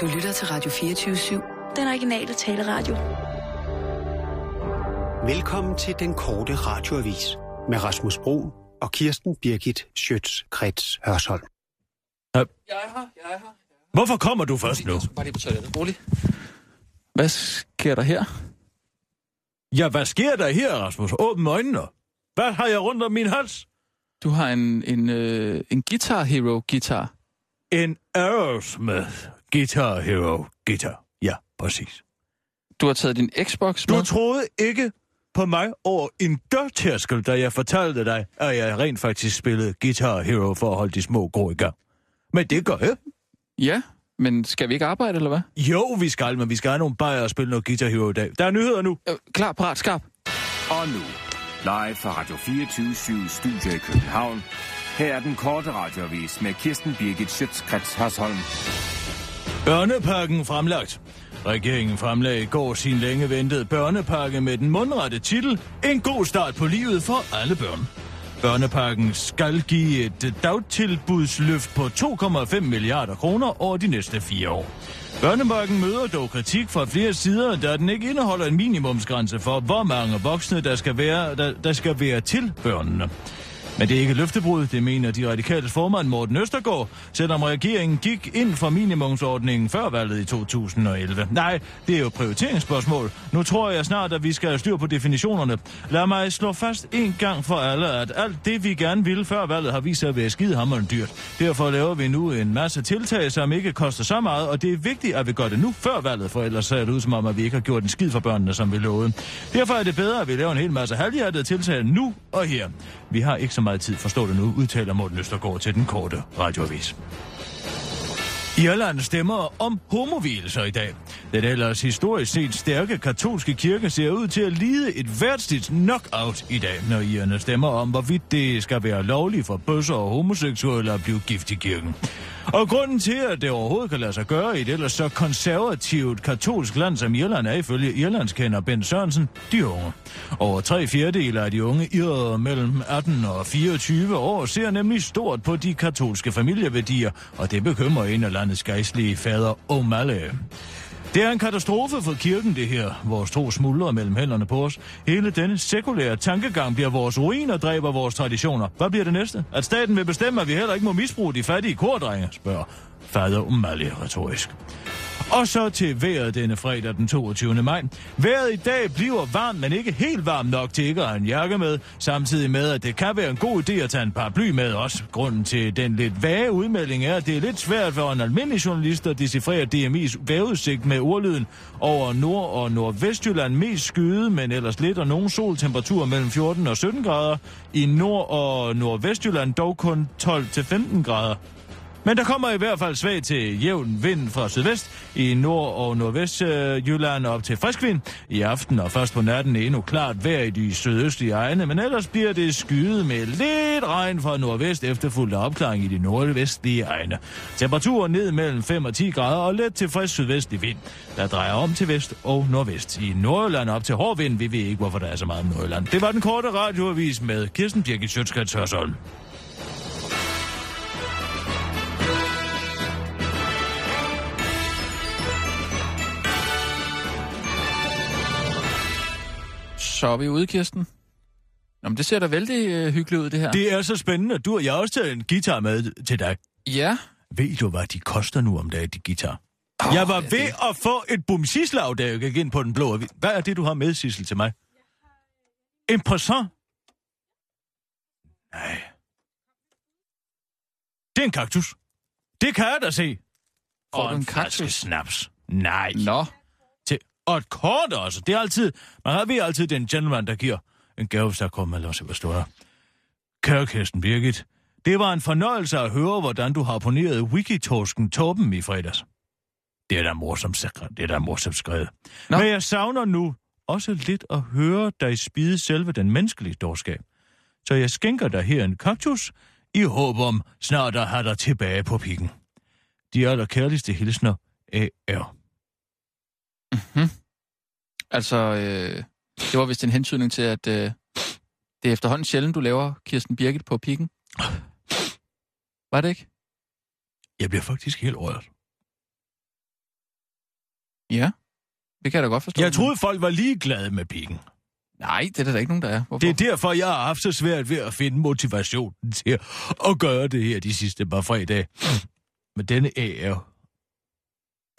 Du lytter til Radio 24-7. Den originale taleradio. Velkommen til den korte radioavis med Rasmus Bro og Kirsten Birgit Schøtz-Krets Hørsholm. Jeg er her, jeg er her. Hvorfor kommer du først nu? Bare lige på toilettet. Rolig. Hvad sker der her? Ja, hvad sker der her, Rasmus? Åbn øjnene. Hvad har jeg rundt om min hals? Du har en, en, øh, en Guitar Hero guitar. En Aerosmith Guitar Hero guitar. Ja, præcis. Du har taget din Xbox Du med. troede ikke på mig over en dørtærskel, da jeg fortalte dig, at jeg rent faktisk spillede Guitar Hero for at holde de små grå i gang. Men det gør jeg. Ja, men skal vi ikke arbejde, eller hvad? Jo, vi skal, men vi skal have nogle bajer og spille noget Guitar Hero i dag. Der er nyheder nu. Øh, klar, parat, skarp. Og nu, live fra Radio 24 Studio i København. Her er den korte radiovis med Kirsten Birgit Schøtzgrads Hasholm. Børnepakken fremlagt. Regeringen fremlagde i går sin længe ventede børnepakke med den mundrette titel En god start på livet for alle børn. Børnepakken skal give et dagtilbudsløft på 2,5 milliarder kroner over de næste fire år. Børnepakken møder dog kritik fra flere sider, da den ikke indeholder en minimumsgrænse for, hvor mange voksne der skal være, der, der skal være til børnene. Men det er ikke løftebrud, det mener de radikale formand Morten Østergaard, selvom regeringen gik ind for minimumsordningen før valget i 2011. Nej, det er jo et prioriteringsspørgsmål. Nu tror jeg snart, at vi skal have styr på definitionerne. Lad mig slå fast en gang for alle, at alt det, vi gerne ville før valget, har vist sig at være skidehammerende dyrt. Derfor laver vi nu en masse tiltag, som ikke koster så meget, og det er vigtigt, at vi gør det nu før valget, for ellers ser det ud som om, at vi ikke har gjort en skid for børnene, som vi lovede. Derfor er det bedre, at vi laver en hel masse halvhjertede tiltag nu og her. Vi har ikke så meget tid, forstå det nu, udtaler Morten Østergaard til den korte radioavis. Irland stemmer om homovielser i dag. Den ellers historisk set stærke katolske kirke ser ud til at lide et værtsligt knockout i dag, når irerne stemmer om, hvorvidt det skal være lovligt for bøsser og homoseksuelle at blive gift i kirken. Og grunden til, at det overhovedet kan lade sig gøre i et ellers så konservativt katolsk land som Irland er ifølge Irlandskender Ben Sørensen, de unge. Over tre fjerdedele af de unge irere mellem 18 og 24 år ser nemlig stort på de katolske familieværdier, og det bekymrer en af landets gejstlige fader O'Malley. Det er en katastrofe for kirken, det her. Vores tro smuldrer mellem hænderne på os. Hele denne sekulære tankegang bliver vores ruin og dræber vores traditioner. Hvad bliver det næste? At staten vil bestemme, at vi heller ikke må misbruge de fattige kordrenge, spørger fader O'Malley retorisk. Og så til vejret denne fredag den 22. maj. Vejret i dag bliver varmt, men ikke helt varmt nok til ikke at have en jakke med, samtidig med, at det kan være en god idé at tage en paraply med også. Grunden til den lidt vage udmelding er, at det er lidt svært for en almindelig journalist at decifrere DMI's vejrudsigt med ordlyden over Nord- og Nordvestjylland mest skyde, men ellers lidt og nogen soltemperatur mellem 14 og 17 grader. I Nord- og Nordvestjylland dog kun 12-15 grader. Men der kommer i hvert fald svag til jævn vind fra sydvest i Nord- og Nordvestjylland op til frisk vind. I aften og først på natten er endnu klart vejr i de sydøstlige egne, men ellers bliver det skyet med lidt regn fra nordvest efterfulgt af opklaring i de nordvestlige egne. Temperaturen ned mellem 5 og 10 grader og let til frisk sydvestlig vind, der drejer om til vest og nordvest. I Nordjylland op til hård vind, vi ved ikke, hvorfor der er så meget om Nordjylland. Det var den korte radioavis med Kirsten Birgit Sjøtskrets Hørsholm. Så er vi ude, Kirsten. Nå, men det ser da vældig øh, hyggeligt ud, det her. Det er så spændende. Du har jeg har også taget en guitar med til dig. Ja. Ved du, hvad de koster nu om dagen, de guitar? Oh, jeg var ved det- at få et bumsislag, da jeg gik ind på den blå avis. Hvad er det, du har med, Sissel, til mig? En present? Nej. Det er en kaktus. Det kan jeg da se. Får Og en en kaktus? snaps. Nej. Nå. Og et kort også. Det er altid... Man har ved altid den gentleman, der giver en gave, hvis der kommer med står der. Kære Kirsten Birgit, det var en fornøjelse at høre, hvordan du har poneret Wikitorsken Torben i fredags. Det er da morsomt, skrevet. det er da morsomt skrevet. Nå. Men jeg savner nu også lidt at høre dig spide selve den menneskelige dårskab. Så jeg skænker dig her en kaktus, i håb om snart at have dig tilbage på pikken. De allerkærligste hilsner, A.R. Altså, øh, det var vist en hentydning til, at øh, det er efterhånden sjældent, du laver Kirsten Birgit på pikken. Var det ikke? Jeg bliver faktisk helt rørt. Ja, det kan jeg da godt forstå. Jeg troede, folk var ligeglade med pikken. Nej, det er der da ikke nogen, der er. Hvorfor? Det er derfor, jeg har haft så svært ved at finde motivationen til at gøre det her de sidste par fredage. Men denne er...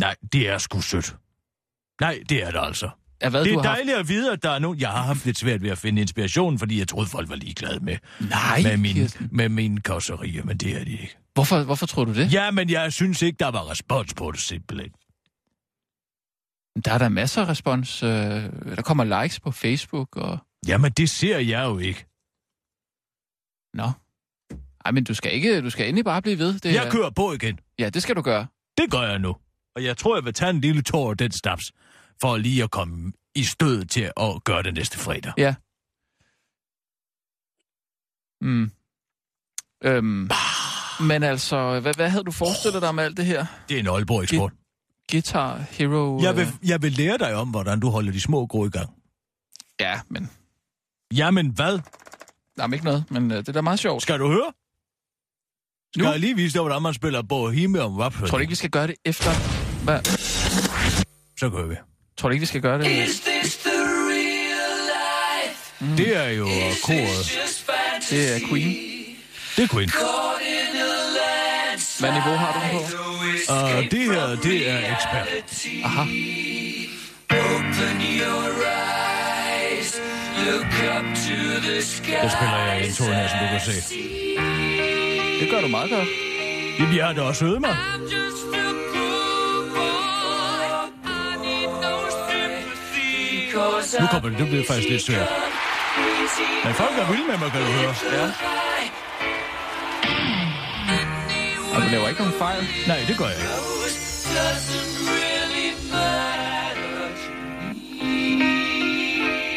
Nej, det er sgu sødt. Nej, det er det altså. Er, hvad, Det du er har haft- dejligt at vide, at der er nogen... Jeg har haft lidt svært ved at finde inspiration, fordi jeg troede, folk var ligeglade med, Nej, med, min, Kirsten. med mine kosserier, men det er de ikke. Hvorfor, hvorfor tror du det? Ja, men jeg synes ikke, der var respons på det simpelthen. Der er der masser af respons. Øh, der kommer likes på Facebook og... Jamen, det ser jeg jo ikke. Nå. Ej, men du skal ikke... Du skal endelig bare blive ved. Det Jeg er- kører på igen. Ja, det skal du gøre. Det gør jeg nu. Og jeg tror, jeg vil tage en lille tår af den snaps, for lige at komme i stød til at gøre det næste fredag. Ja. Mm. Øhm. Men altså, hvad, hvad havde du forestillet dig om alt det her? Det er en Aalborg-eksport. Guitar Hero... Jeg vil, øh, jeg vil lære dig om, hvordan du holder de små grå i gang. Ja, men... Jamen hvad? Der er ikke noget, men øh, det er da meget sjovt. Skal du høre? Skal Nu? jeg lige vise dig, hvordan man spiller Bohemian Rhapsody? Tror du ikke, vi skal gøre det efter... Hvad? Så gør vi. Tror du ikke, vi skal gøre det... Mm. Det er jo koret. Det er Queen. Det er Queen. Hvad niveau har du den på? Og det her, det er ekspert. Aha. Der spiller jeg en tone her, som du kan se. Det gør du meget godt. Jamen, jeg har da også øvet mig. Nu kommer det, det bliver faktisk lidt svært. Men folk er vilde med mig, kan du høre. Ja. Og du laver ikke nogen fejl. Nej, det gør jeg ikke.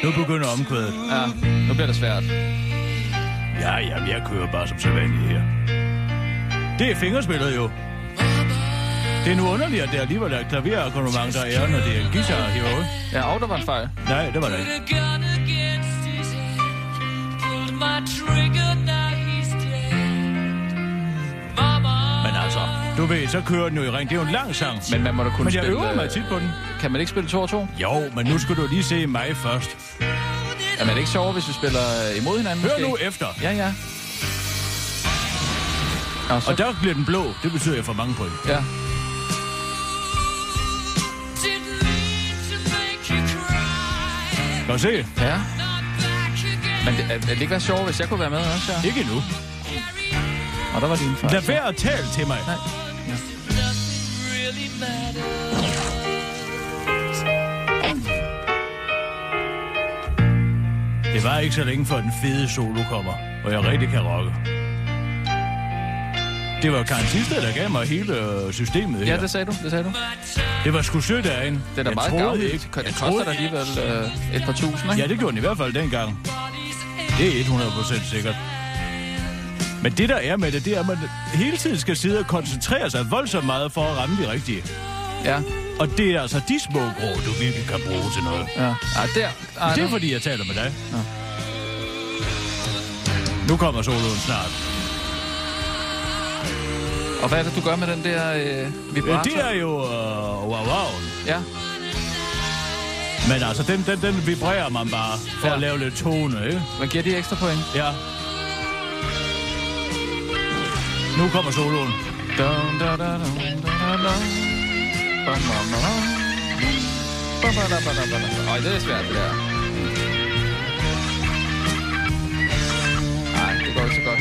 Nu begynder omkvædet. Ja, nu bliver det svært. Ja, jamen, jeg kører bare som sædvanligt her. Det er fingerspillet jo. Det er nu underligt, at det alligevel er et klaverakkompagnement, der er, når det er guitar hero. Ja, og der var en fejl. Nej, det var det ikke. Men altså, du ved, så kører den jo i ring. Det er jo en lang sang. Men man må da kunne Men jeg spille... øver mig øh, tit på den. Kan man ikke spille 2 og 2? Jo, men nu skal du lige se mig først. Jamen, er det ikke sjovere, hvis vi spiller øh, imod hinanden? Hør måske? nu efter. Ja, ja. Og, så, Og der bliver den blå. Det betyder, at jeg får mange point. Ja. Kan du se? Ja. Men det, er, det ikke være sjovere, hvis jeg kunne være med også? Ja? Ikke nu. Og der var din fejl. Lad være at tale til mig. Nej. Det var ikke så længe før den fede solo kommer, og jeg rigtig kan rocke. Det var Karen Tisted, der gav mig hele systemet her. Ja, det sagde du. Det sagde du. det var sgu sødt hende. Det er da Jeg meget gavligt. ikke- Det jeg koster da alligevel øh, et par tusind, ikke? Ja, det gjorde den i hvert fald dengang. Det er 100% sikkert. Men det der er med det, det er, at man hele tiden skal sidde og koncentrere sig voldsomt meget for at ramme de rigtige. Ja. Og det er altså de små grå, du virkelig kan bruge til noget. ja. Ah, der. Ah, Det er fordi, jeg taler med dig. Nu kommer soloen snart. Og hvad er det, du gør med den der øh, vibrator? det er jo uh, wow, wow. Ja. Men altså, den, den, den vibrerer man bare for Ja. at lave lidt tone, ikke? Man giver de ekstra point. Ja. Nu kommer soloen. Dun, da, da, dun, da, da, da. Bam, bam, bam. Bam, bam, bam, bam, bam. Øj, det er svært, det der. Nej, det går ikke så godt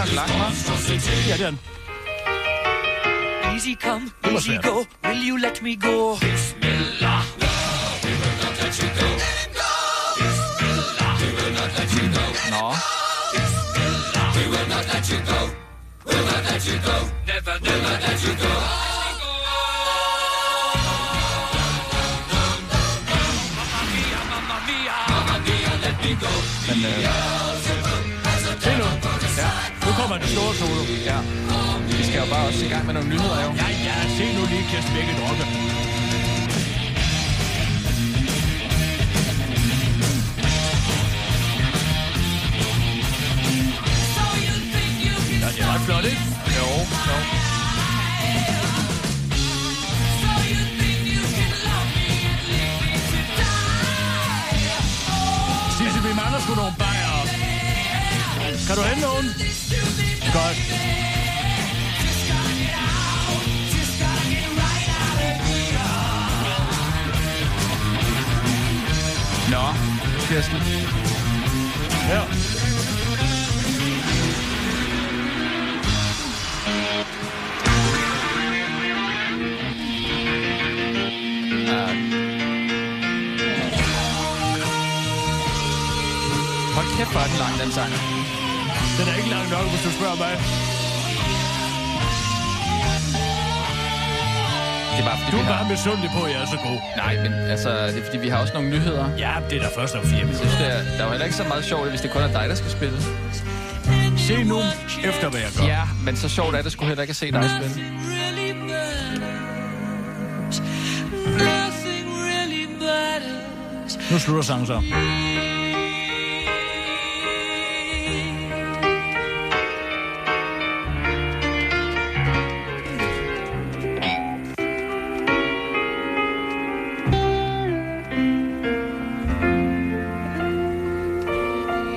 nok langt, hva'? Ja, det er den. Easy come, var easy svært. go. Will you let me go? Nå. Never, never let you go. Mamma mia, mamma mia, let me go. Men, øh, Se nu. ja, Nu kommer den store solo. ja. Vi skal jo bare også i gang med nogle nyheder, jo. Ja, ja, se nu lige Kirsten Birgit Rokke. Ja, det er ret flot, ikke? Jo, jo. Sisse, vi mangler sgu nogle bajer. Kan du hente nogen? Godt. Nå, Kirsten. Ja. Hold kæft, hvor er den lang, den sang. Den er ikke lang nok, hvis du spørger mig. Det er bare, fordi Du vi er har... bare misundelig på, at jeg er så god. Nej, men altså, det er fordi, vi har også nogle nyheder. Ja, det er da først om fire Jeg minutter. synes, det er, der er jo heller ikke så meget sjovt, hvis det kun er dig, der skal spille. Se nu efter, hvad jeg gør. Ja, men så sjovt er det sgu heller ikke at se dig spille. Really matters. Nothing really matters. Nu slutter sangen så.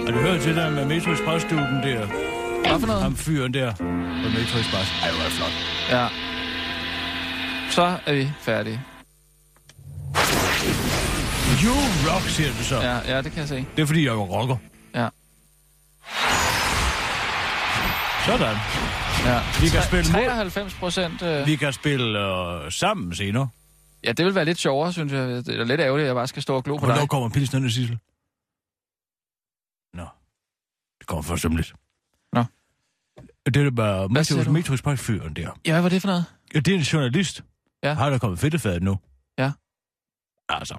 Har du hørt til der med Metro Express-duden der? Hvad for noget? Ham fyren der på Metro Express. Ej, hvor er flot. Ja. Så er vi færdige. You rock, siger du så. Ja, ja, det kan jeg se. Det er fordi, jeg er rocker. Ja. Sådan. ja. Vi kan spille mod- 93 procent... Øh... Vi kan spille øh, sammen senere. Ja, det vil være lidt sjovere, synes jeg. Det er lidt ærgerligt, at jeg bare skal stå og glo på Hvornår dig. kommer pilsnerne, Sissel? Det kommer først om lidt. Nå. Det er bare Hvad siger Metro, du? Metro Express-fyren der. Ja, hvad var det for noget? Ja, det er en journalist. Ja. Har der kommet fedtefadet nu? Ja. Altså,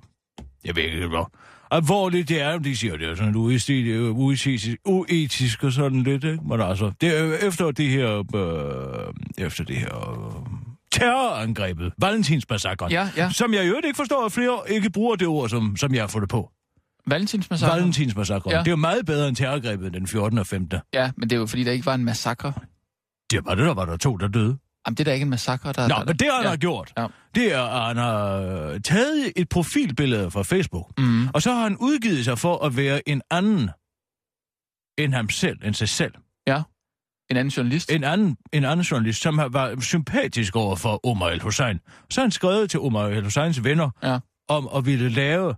jeg ved ikke, hvor alvorligt det er, om de siger, det er sådan uetisk, uetisk, uetisk og sådan lidt, ikke? Men altså, det er efter det her, øh, efter det her øh, terrorangrebet, Valentinsmassakren, Ja, ja. som jeg i øvrigt ikke forstår, at flere ikke bruger det ord, som, som jeg har fundet på. Valentinsmassakre? Valentinsmassakren. Ja. Ja. Det er jo meget bedre end terrorangrebet den 14. og 15. Ja, men det er jo fordi, der ikke var en massakre. Det var det, der var der to, der døde. Jamen, det er da ikke en massakre, der... Nå, der... men det han ja. har gjort, Ja. det er, at han har taget et profilbillede fra Facebook, Mm. og så har han udgivet sig for at være en anden end ham selv, end sig selv. En anden journalist. En anden, en anden journalist, som har var sympatisk over for Omar El-Hussein. Så har han skrevet til Omar El-Husseins venner Ja. om at ville lave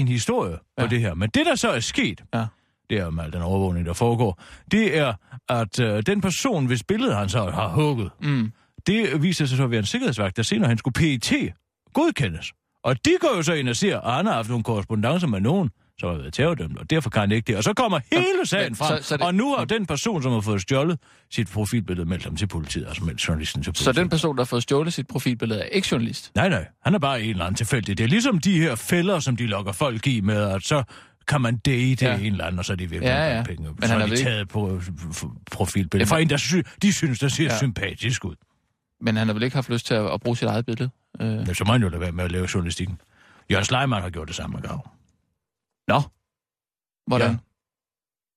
en historie på Ja. det her. Men det, der så er sket, Ja. det er med den overvågning, der foregår, det er, at øh, den person, hvis billede han så har hugget, Mm. det viser sig så at være en sikkerhedsvagt, der senere han skulle PET godkendes. Og de går jo så ind og siger, at han har haft nogle korrespondencer med nogen, som har været terrordømt, og derfor kan han ikke det. Og så kommer hele sagen frem, så- så det- og nu har den person, som har fået stjålet sit profilbillede, meldt ham til politiet, altså meldt journalisten til politiet. Så den person, der har fået stjålet sit profilbillede, er ikke journalist? Nej, nej, han er bare en eller anden tilfældig. Det er ligesom de her fælder, som de lokker folk i med, at så kan man date Ja. ja. en eller anden, og så er de virkelig Ja, ja, ja. penge. Men så han er de taget på profilbilledet. Fra en, der sy- de synes, der ser Ja. ja. sympatisk ud. Men han har vel ikke haft lyst til at, at bruge sit eget billede? Øh. Men så må han jo lade være med at lave journalistikken. Jørgen Sleiman har gjort det samme med Grav. Nå. Hvordan? Ja.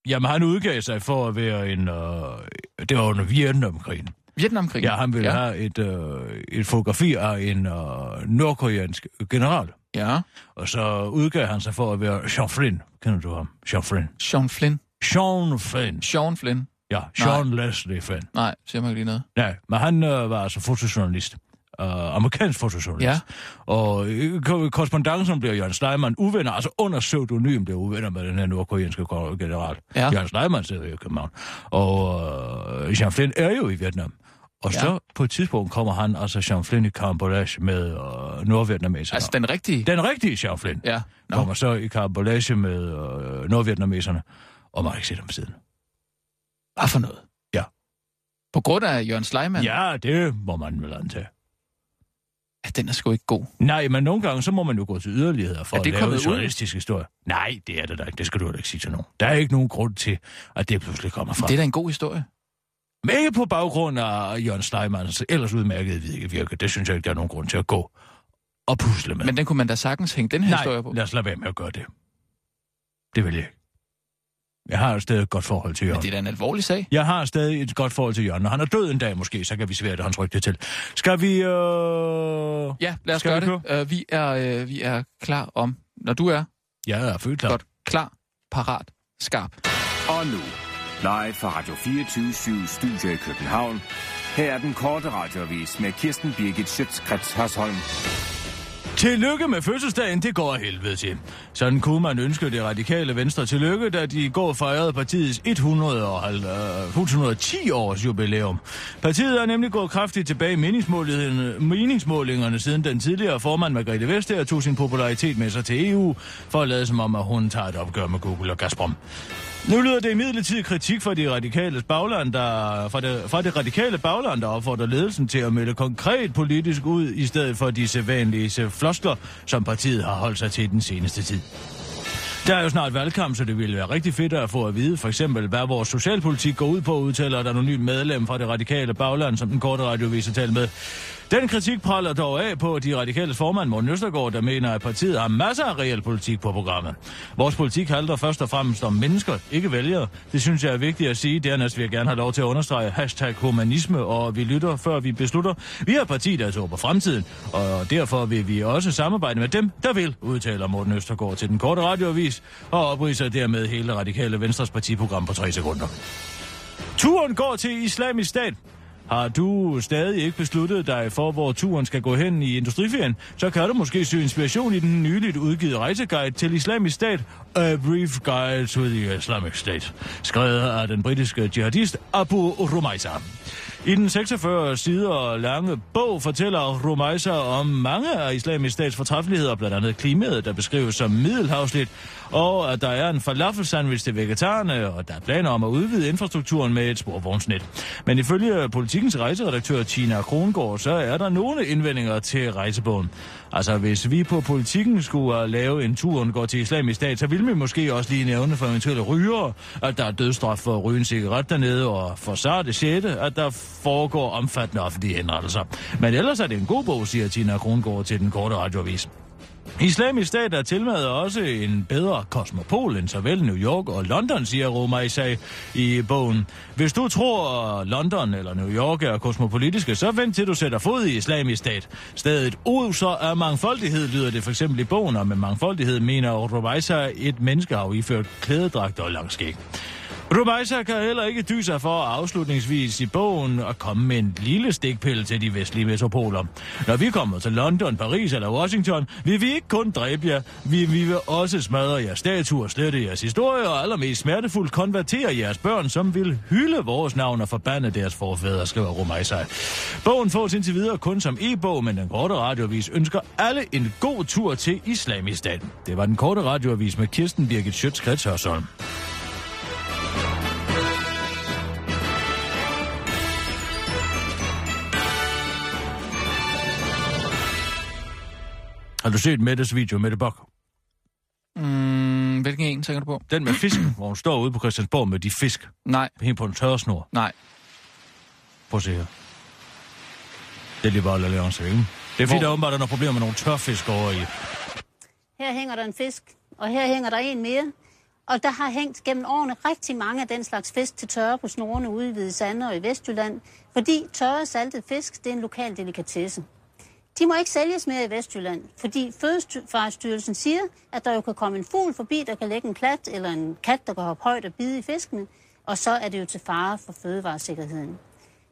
Jamen, han udgav sig for at være en... Øh, det var under Vietnamkrigen. Vietnamkrigen? Ja, han ville ja. have et, øh, et fotografi af en øh, nordkoreansk general. Ja. Og så udgav han sig for at være Jean Flynn. Kender du ham? Jean Flynn. Sean Flynn. Sean Flynn. Sean Flynn. Ja, Sean Leslie Flynn. Nej, siger mig ikke lige noget. Nej, men han øh, var altså fotojournalist. Uh, amerikansk fotojournalist. Ja. Og øh, ko- korrespondancen blev Jørgen Sleiman uvenner, altså under pseudonym blev uvenner med den her nordkoreanske ko- general. Ja. Jørgen Sleiman sidder i København. Og uh, Jean Flynn er jo i Vietnam. Og Ja. så på et tidspunkt kommer han, altså Jean Flynn i karambolage med uh, nordvietnameserne. Altså, den rigtige? Den rigtige Jean Flynn Ja. Nå. kommer så i karambolage med uh, nordvietnameserne, og man har ikke set ham siden. Hvad for noget? Ja. På grund af Jørgen Sleiman? Ja, det må man vel antage. Ja. den er sgu ikke god. Nej, men nogle gange, så må man jo gå til yderligheder for Er at det lave kommet en ud? journalistisk historie. Nej, det er det da ikke. Det skal du heller ikke sige til nogen. Der er ikke nogen grund til, at det pludselig kommer fra. Det er da en god historie. Men ikke på baggrund af Jørgen Steinmans ellers udmærket virke. Det synes jeg ikke, der er nogen grund til at gå og pusle med. Men den kunne man da sagtens hænge den her historie Nej, på. lad os lade være med at gøre det. Det vil jeg ikke. Jeg har stadig et godt forhold til Men Jørgen. det er da en alvorlig sag. Jeg har stadig et godt forhold til Jørgen. Når han er død en dag måske, så kan vi svære det hans rygte til. Skal vi... Øh... Ja, lad os Skal gøre vi det. Uh, vi, er, uh, vi er klar om, når du er Jeg er født klar. godt klar, parat, skarp. Og nu, live fra Radio 24 Studio i København. Her er den korte radiovis med Kirsten Birgit Schøtzgrads Hasholm. Tillykke med fødselsdagen, det går helvede til. Sådan kunne man ønske det radikale venstre tillykke, da de i går fejrede partiets 110 øh, års jubilæum. Partiet er nemlig gået kraftigt tilbage i meningsmålingerne, meningsmålingerne siden den tidligere formand Margrethe Vestager tog sin popularitet med sig til EU, for at lade som om, at hun tager et opgør med Google og Gazprom. Nu lyder det imidlertid kritik fra de radikale bagland, der, fra, det, fra det radikale bagland, der opfordrer ledelsen til at melde konkret politisk ud, i stedet for de sædvanlige floskler, som partiet har holdt sig til den seneste tid. Der er jo snart valgkamp, så det ville være rigtig fedt at få at vide, for eksempel, hvad vores socialpolitik går ud på, udtaler et anonymt medlem fra det radikale bagland, som den korte radiovis har talt med. Den kritik praller dog af på de radikale formand, Morten Østergaard, der mener, at partiet har masser af reel politik på programmet. Vores politik handler først og fremmest om mennesker, ikke vælgere. Det synes jeg er vigtigt at sige. Dernæst vil jeg gerne have lov til at understrege hashtag humanisme, og vi lytter, før vi beslutter. Vi er parti, der tror på fremtiden, og derfor vil vi også samarbejde med dem, der vil, udtaler Morten Østergaard til den korte radioavis, og opriser dermed hele radikale Venstres partiprogram på tre sekunder. Turen går til islamisk stat. Har du stadig ikke besluttet dig for, hvor turen skal gå hen i industriferien, så kan du måske søge inspiration i den nyligt udgivet rejseguide til islamisk stat, A Brief Guide to the Islamic State, skrevet af den britiske jihadist Abu Rumaisa. I den 46 sider lange bog fortæller Rumaisa om mange af islamisk stats fortræffeligheder, blandt andet klimaet, der beskrives som middelhavsligt, og at der er en falafel-sandwich til vegetarerne, og der er planer om at udvide infrastrukturen med et sporvognsnet. Men ifølge politikens rejseredaktør Tina Krongård, så er der nogle indvendinger til rejsebogen. Altså, hvis vi på politikken skulle øh, lave en tur, går til islamisk stat, så ville vi måske også lige nævne for eventuelle rygere, at der er dødsstraf for at ryge en cigaret dernede, og for så det sjette, at der foregår omfattende offentlige henrettelser. Men ellers er det en god bog, siger Tina Krongård til den korte radioavis. Islamisk stat er tilmed også en bedre kosmopol end såvel New York og London, siger Roma Isai i bogen. Hvis du tror, London eller New York er kosmopolitiske, så vent til du sætter fod i islamisk stat. Stedet oser af mangfoldighed, lyder det for eksempel i bogen, og med mangfoldighed mener Roma Isai et menneskehav iført klædedragt og langskæg. Rubaisa kan heller ikke dyse sig for afslutningsvis i bogen at komme med en lille stikpille til de vestlige metropoler. Når vi kommer til London, Paris eller Washington, vil vi ikke kun dræbe jer, vi, vi vil også smadre jeres statuer, slette jeres historie og allermest smertefuldt konvertere jeres børn, som vil hylde vores navn og forbande deres forfædre, skriver Rubaisa. Bogen fås indtil videre kun som e-bog, men den korte radioavis ønsker alle en god tur til Islamistan. Det var den korte radioavis med Kirsten Birgit Schøtz-Krets Har du set Mettes video, Mette Bok? Mm, hvilken en tænker du på? Den med fisk, hvor hun står ude på Christiansborg med de fisk, Nej, helt på en tørresnor. nej. Prøv at se her. Det er Liberal Alliance, ikke? Det er fordi, Hvor- der åbenbart er nogle problemer med nogle tørfisk over i. Her hænger der en fisk, og her hænger der en mere. Og der har hængt gennem årene rigtig mange af den slags fisk til tørre på snorene ude i Hvide Sande og i Vestjylland, fordi tørre saltet fisk, det er en lokal delikatesse. De må ikke sælges mere i Vestjylland, fordi Fødevarestyrelsen siger, at der jo kan komme en fugl forbi, der kan lægge en klat, eller en kat, der kan hoppe højt og bide i fiskene, og så er det jo til fare for fødevaresikkerheden.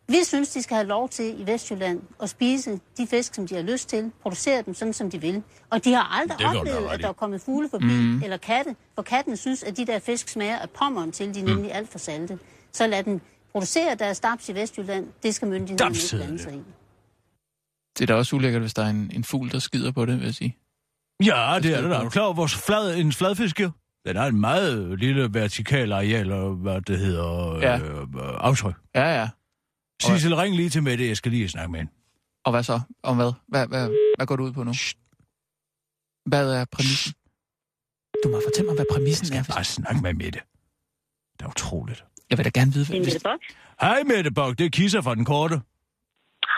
Vi synes, de skal have lov til i Vestjylland at spise de fisk, som de har lyst til, producere dem sådan, som de vil. Og de har aldrig oplevet, at der er kommet fugle forbi, mm. eller katte, for kattene synes, at de der fisk smager af pommeren til, de er nemlig alt for salte. Så lad dem producere deres staps i Vestjylland. Det skal myndighederne Daps ikke blande sig i. Det er da også ulækkert, hvis der er en, en fugl, der skider på det, vil jeg sige. Ja, det er det der. Er du klar over, vores flad, en fladfisk jo? Den har en meget lille vertikal areal, og hvad det hedder, Ja. øh, aftryk. Ja, ja. Sissel, ring lige til Mette, jeg skal lige snakke med hende. Og hvad så? Om hvad? Hvad, hvad, hvad går du ud på nu? Hvad er præmissen? Du må fortælle mig, hvad præmissen Jeg er. skal bare snakke med Mette. Det er utroligt. Jeg vil da gerne vide, Det er. Mette Bock. Hej Mette Bok, det er Kisser fra den korte.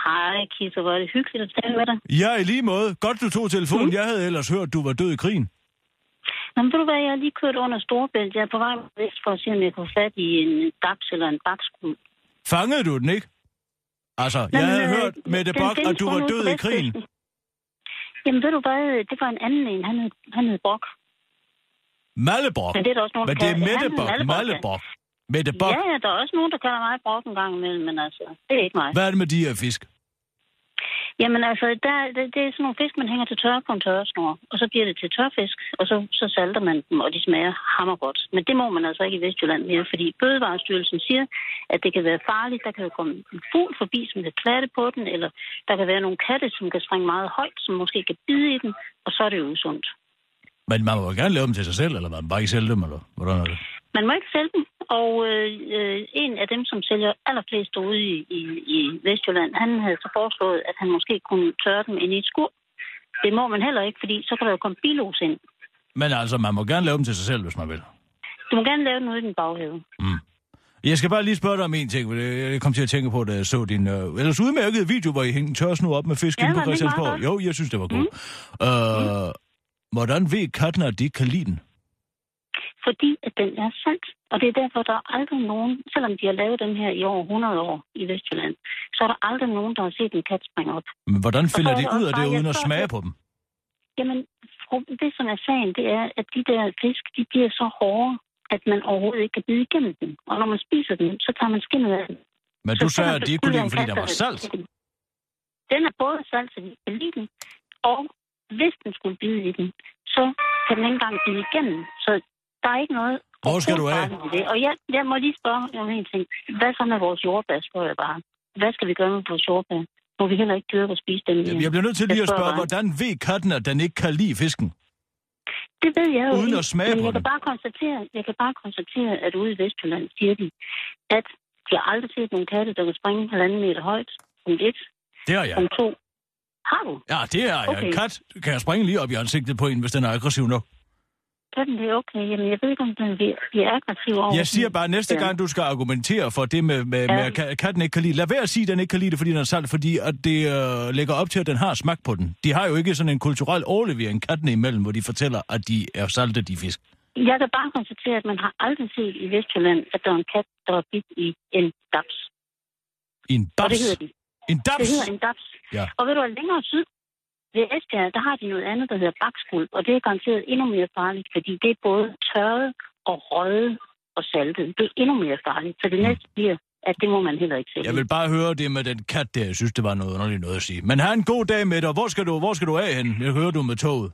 Hej, Kisse, hvor er det hyggeligt at tale med dig. Ja, i lige måde. Godt, du tog telefonen. Mm. Jeg havde ellers hørt, du var død i krigen. Nå, men ved du hvad, jeg har lige kørt under Storebælt. Jeg er på vej vest for at se, om jeg få fat i en dags eller en bakskud. Fangede du den ikke? Altså, jeg Jamen, havde øh, hørt, Mette den Bok, at du var død i krigen. Jamen ved du hvad, det var en anden en. Han hed, han hed Bok. Mallebok. Men det er der også nogen, Men det er Mette Bok. Mallebok. Mette Bok. Ja, ja, der er også nogen, der kalder mig Brok en gang imellem, men altså, det er ikke mig. Hvad er det med de her fisk? Jamen altså, der, det, det er sådan nogle fisk, man hænger til tørre på en tørresnor, og så bliver det til tørfisk, og så, så salter man dem, og de smager hammergodt. Men det må man altså ikke i Vestjylland mere, fordi Bødevarestyrelsen siger, at det kan være farligt. Der kan jo komme en fugl forbi, som kan klatte på den, eller der kan være nogle katte, som kan springe meget højt, som måske kan bide i den, og så er det jo usundt. Men man må jo gerne lave dem til sig selv, eller man bare ikke sælge dem, eller hvordan er det? Man må ikke sælge dem, og øh, øh, en af dem, som sælger allerflest derude i, i, i Vestjylland, han havde så foreslået, at han måske kunne tørre dem ind i et skur. Det må man heller ikke, fordi så kan der jo komme bilos ind. Men altså, man må gerne lave dem til sig selv, hvis man vil. Du må gerne lave den ude i din baghave. Jeg skal bare lige spørge dig om en ting, for jeg kom til at tænke på, da jeg så din øh, ellers udmærkede video, hvor I hængte tørsnu op med fisk Ja, inde på Christiansborg. Jo, jeg synes, det var godt. Mm. Øh, hvordan ved katten, at de ikke kan lide den? Fordi at den er salt. Og det er derfor, der er aldrig nogen, selvom de har lavet den her i over 100 år i Vestjylland, så er der aldrig nogen, der har set en kat springe op. Men hvordan finder er de det ud af det, uden at smage på dem? Jamen, det som er sagen, det er, at de der fisk, de bliver så hårde, at man overhovedet ikke kan bide igennem dem. Og når man spiser dem, så tager man skinnet af dem. Men Så du sagde, at de ikke kunne lide være fordi der var salt. Den er både salt, så de kan lide den, og hvis den skulle bide i den, så kan den ikke engang bide igennem. Så der er ikke noget... Hvor skal du af? Det. Og jeg, jeg må lige spørge om en ting. Hvad så med vores jordbær, spørger jeg bare. Hvad skal vi gøre med vores jordbær? Må vi heller ikke dyrke og spise dem? mere? Jeg bliver nødt til lige at spørge, hvordan ved katten, at den ikke kan lide fisken? Det ved jeg jo Uden ikke, at smage men på jeg kan, bare konstatere, jeg kan bare konstatere, at ude i Vestjylland siger de, at de har aldrig set nogen katte, der kan springe halvanden meter højt. Punkt et. Det er jeg. Punkt to. Har du? Ja, det er jeg. Okay. En kat kan jeg springe lige op i ansigtet på en, hvis den er aggressiv nok. Det er okay. Jamen, jeg ved ikke, om den bliver, aggressiv over. Jeg siger bare, næste Ja. gang, du skal argumentere for det med, med, Ja. med at ka- katten ikke kan lide. Lad være at sige, at den ikke kan lide det, fordi den er salt, fordi at det øh, lægger op til, at den har smag på den. De har jo ikke sådan en kulturel overlevering kattene imellem, hvor de fortæller, at de er salte, de fisk. Jeg kan bare konstatere, at man har aldrig set i Vestjylland, at der er en kat, der er bidt i en daps. I en Og dabs. det hedder de. En Det dabs? hedder en daps. Ja. Og ved du længere syd, ved Esbjerg, der har de noget andet, der hedder bakskuld, og det er garanteret endnu mere farligt, fordi det er både tørret og røget og saltet. Det er endnu mere farligt, så det næste bliver, at det må man heller ikke sælge. Jeg vil bare høre det med den kat der. Jeg synes, det var noget underligt noget at sige. Men have en god dag med dig. Hvor skal du, hvor skal du af hen? Jeg hører du med toget.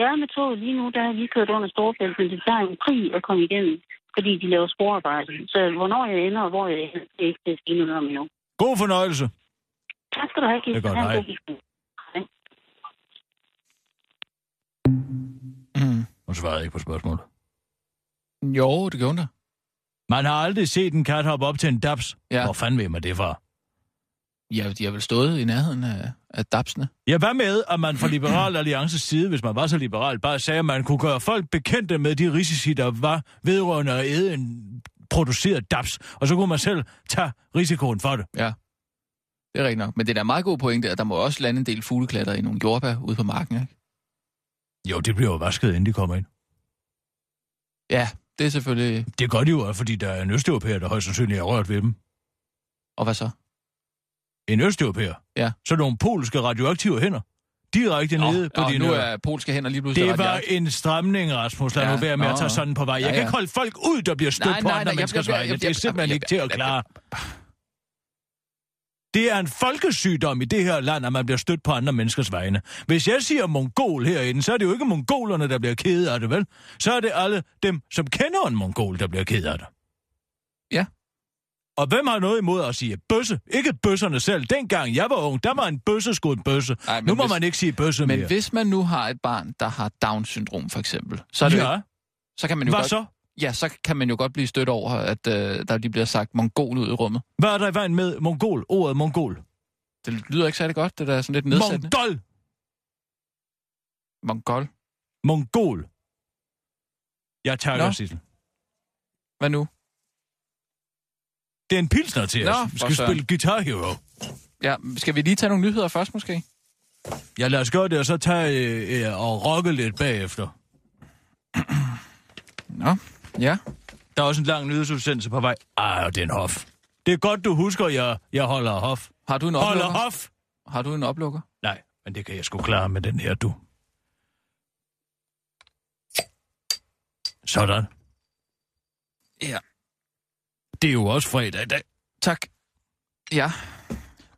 Ja, med toget lige nu, der er vi kørt under Storebælt, men det tager en krig at komme igennem, fordi de laver sporarbejde. Så hvornår jeg ender, og hvor jeg ender, det er ikke det, noget om endnu. God fornøjelse. Tak skal du have, Kirsten. Det er godt, hej. Hun svarede ikke på spørgsmålet. Jo, det gjorde hun da. Man har aldrig set en kat hoppe op til en dabs. Ja. Hvor fanden ved man det fra? Ja, de har vel stået i nærheden af, af dapsene. Ja, hvad med, at man fra Liberal Alliances side, hvis man var så liberal, bare sagde, at man kunne gøre folk bekendte med de risici, der var vedrørende at æde en produceret daps, og så kunne man selv tage risikoen for det. Ja. Det er rigtigt nok. Men det er da meget god pointe, at der må også lande en del fugleklatter i nogle jordbær ude på marken, ikke? Jo, det bliver jo vasket, inden de kommer ind. Ja, det er selvfølgelig... Det gør de jo, fordi der er en østeuropæer, der højst sandsynligt har rørt ved dem. Og hvad så? En østeuropæer? Ja. Så nogle polske radioaktive hænder. Direkte Nå, nede på nå, dine... nu er polske hænder lige pludselig Det var en stramning, Rasmus. Lad Ja, nu være med nå, at tage sådan på vej. Jeg Ja, kan ikke holde folk ud, der bliver stødt Nej, på nej, andre nej, jeg- menneskers jeg- jeg- vegne. jeg- Det er jeg- simpelthen jeg- ikke til at jeg- jeg- klare. Det er en folkesygdom i det her land, at man bliver stødt på andre menneskers vegne. Hvis jeg siger mongol herinde, så er det jo ikke mongolerne, der bliver ked af det, vel? Så er det alle dem, som kender en mongol, der bliver ked af det. Ja. Og hvem har noget imod at sige bøsse? Ikke bøsserne selv. Dengang jeg var ung, der var en bøsse sgu en bøsse. Ej, men nu må hvis- man ikke sige bøsse Men mere. hvis man nu har et barn, der har Down-syndrom for eksempel, så, er det ja, jo, så kan man jo hvad godt... så? Ja, så kan man jo godt blive stødt over, at øh, der lige bliver sagt mongol ud i rummet. Hvad er der i vejen med mongol? Ordet mongol. Det lyder ikke særlig godt, det der er sådan lidt nedsættende. Mongol! Mongol. Mongol. Jeg takker, Nå. Sissel. Hvad nu? Det er en pilsner til Nå, os. Vi skal spille Guitar Hero. Ja, skal vi lige tage nogle nyheder først måske? Ja, lad os gøre det, og så tage øh, øh, og rocke lidt bagefter. Nå, ja. Der er også en lang nyhedsudsendelse på vej. Ej, det er en hof. Det er godt, du husker, jeg, jeg holder hof. Har du en Holder oplukker? hof! Har du en oplukker? Nej, men det kan jeg sgu klare med den her, du. Sådan. Ja. Det er jo også fredag i dag. Tak. Ja.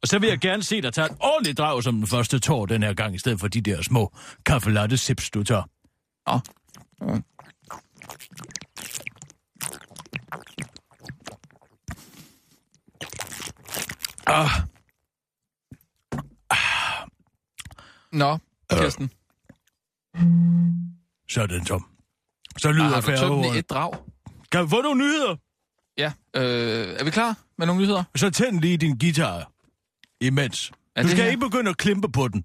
Og så vil jeg gerne se dig tage et ordentligt drag som den første tår den her gang, i stedet for de der små kaffelatte sips, du tager. Åh. Mm. Ah, Nå, Kirsten. så er den tom. Så Ah, lyder har du færgeordet. et drag? Kan vi få nogle nyheder? Ja. Øh, er vi klar med nogle nyheder? Så tænd lige din guitar imens. Er du skal her? ikke begynde at klimpe på den.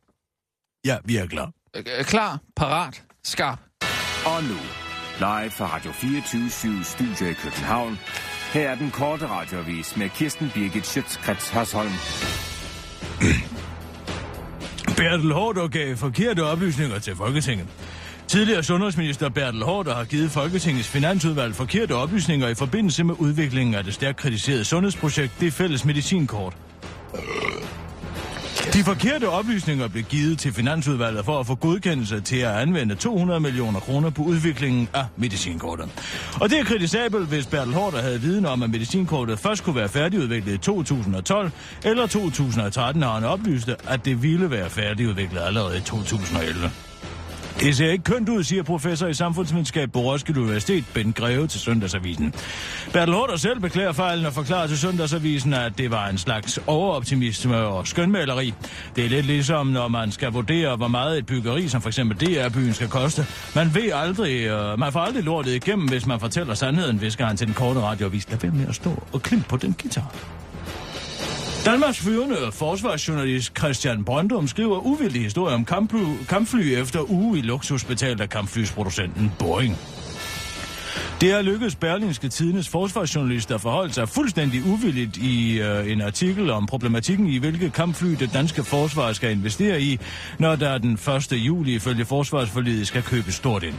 Ja, vi er klar. Øh, klar, parat, skarp. Og nu, live fra Radio 24 Studio i København. Her er den korte radiovis med Kirsten Birgit Schøtzgrads Hasholm. Bertel Hårder gav forkerte oplysninger til Folketinget. Tidligere sundhedsminister Bertel Hårder har givet Folketingets finansudvalg forkerte oplysninger i forbindelse med udviklingen af det stærkt kritiserede sundhedsprojekt, det fælles medicinkort. De forkerte oplysninger blev givet til Finansudvalget for at få godkendelse til at anvende 200 millioner kroner på udviklingen af medicinkortet. Og det er kritisabelt, hvis Bertel Hårder havde viden om, at medicinkortet først kunne være færdigudviklet i 2012, eller 2013 har han oplyst, at det ville være færdigudviklet allerede i 2011. Det ser ikke kønt ud, siger professor i samfundsvidenskab på Roskilde Universitet, Ben Greve til Søndagsavisen. Bertel Hutter selv beklager fejlen og forklarer til Søndagsavisen, at det var en slags overoptimisme og skønmaleri. Det er lidt ligesom, når man skal vurdere, hvor meget et byggeri, som for eksempel DR-byen, skal koste. Man ved aldrig, uh, man får aldrig lortet igennem, hvis man fortæller sandheden, visker han til den korte radioavis. Lad være med at stå og klimpe på den guitar. Danmarks førende forsvarsjournalist Christian Brøndum skriver uvildig historie om kampfly, kampfly efter uge i luksus af kampflysproducenten Boeing. Det er lykkedes Berlingske Tidenes forsvarsjournalist at forholde sig fuldstændig uvilligt i øh, en artikel om problematikken i, hvilke kampfly det danske forsvar skal investere i, når der den 1. juli ifølge forsvarsforliget skal købe stort ind.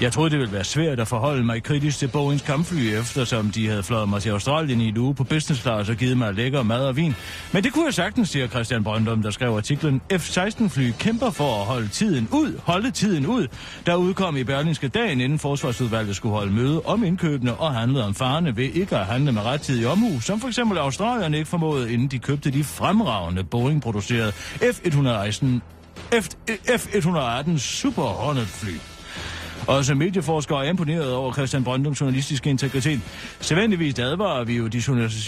Jeg troede, det ville være svært at forholde mig kritisk til Boeings kampfly, eftersom de havde fløjet mig til Australien i en uge på business class og givet mig lækker mad og vin. Men det kunne jeg sagtens, siger Christian Brøndum, der skrev artiklen F-16-fly kæmper for at holde tiden ud, holde tiden ud, der udkom i Berlingske dagen, inden forsvarsudvalget skulle holde møde om indkøbene og handlede om farne ved ikke at handle med rettidig omhu, som for eksempel australierne ikke formåede, inden de købte de fremragende Boeing-producerede F-118 F-118 Super Hornet fly. Også medieforskere er imponeret over Christian Brøndums journalistiske integritet. Sædvanligvis advarer vi jo de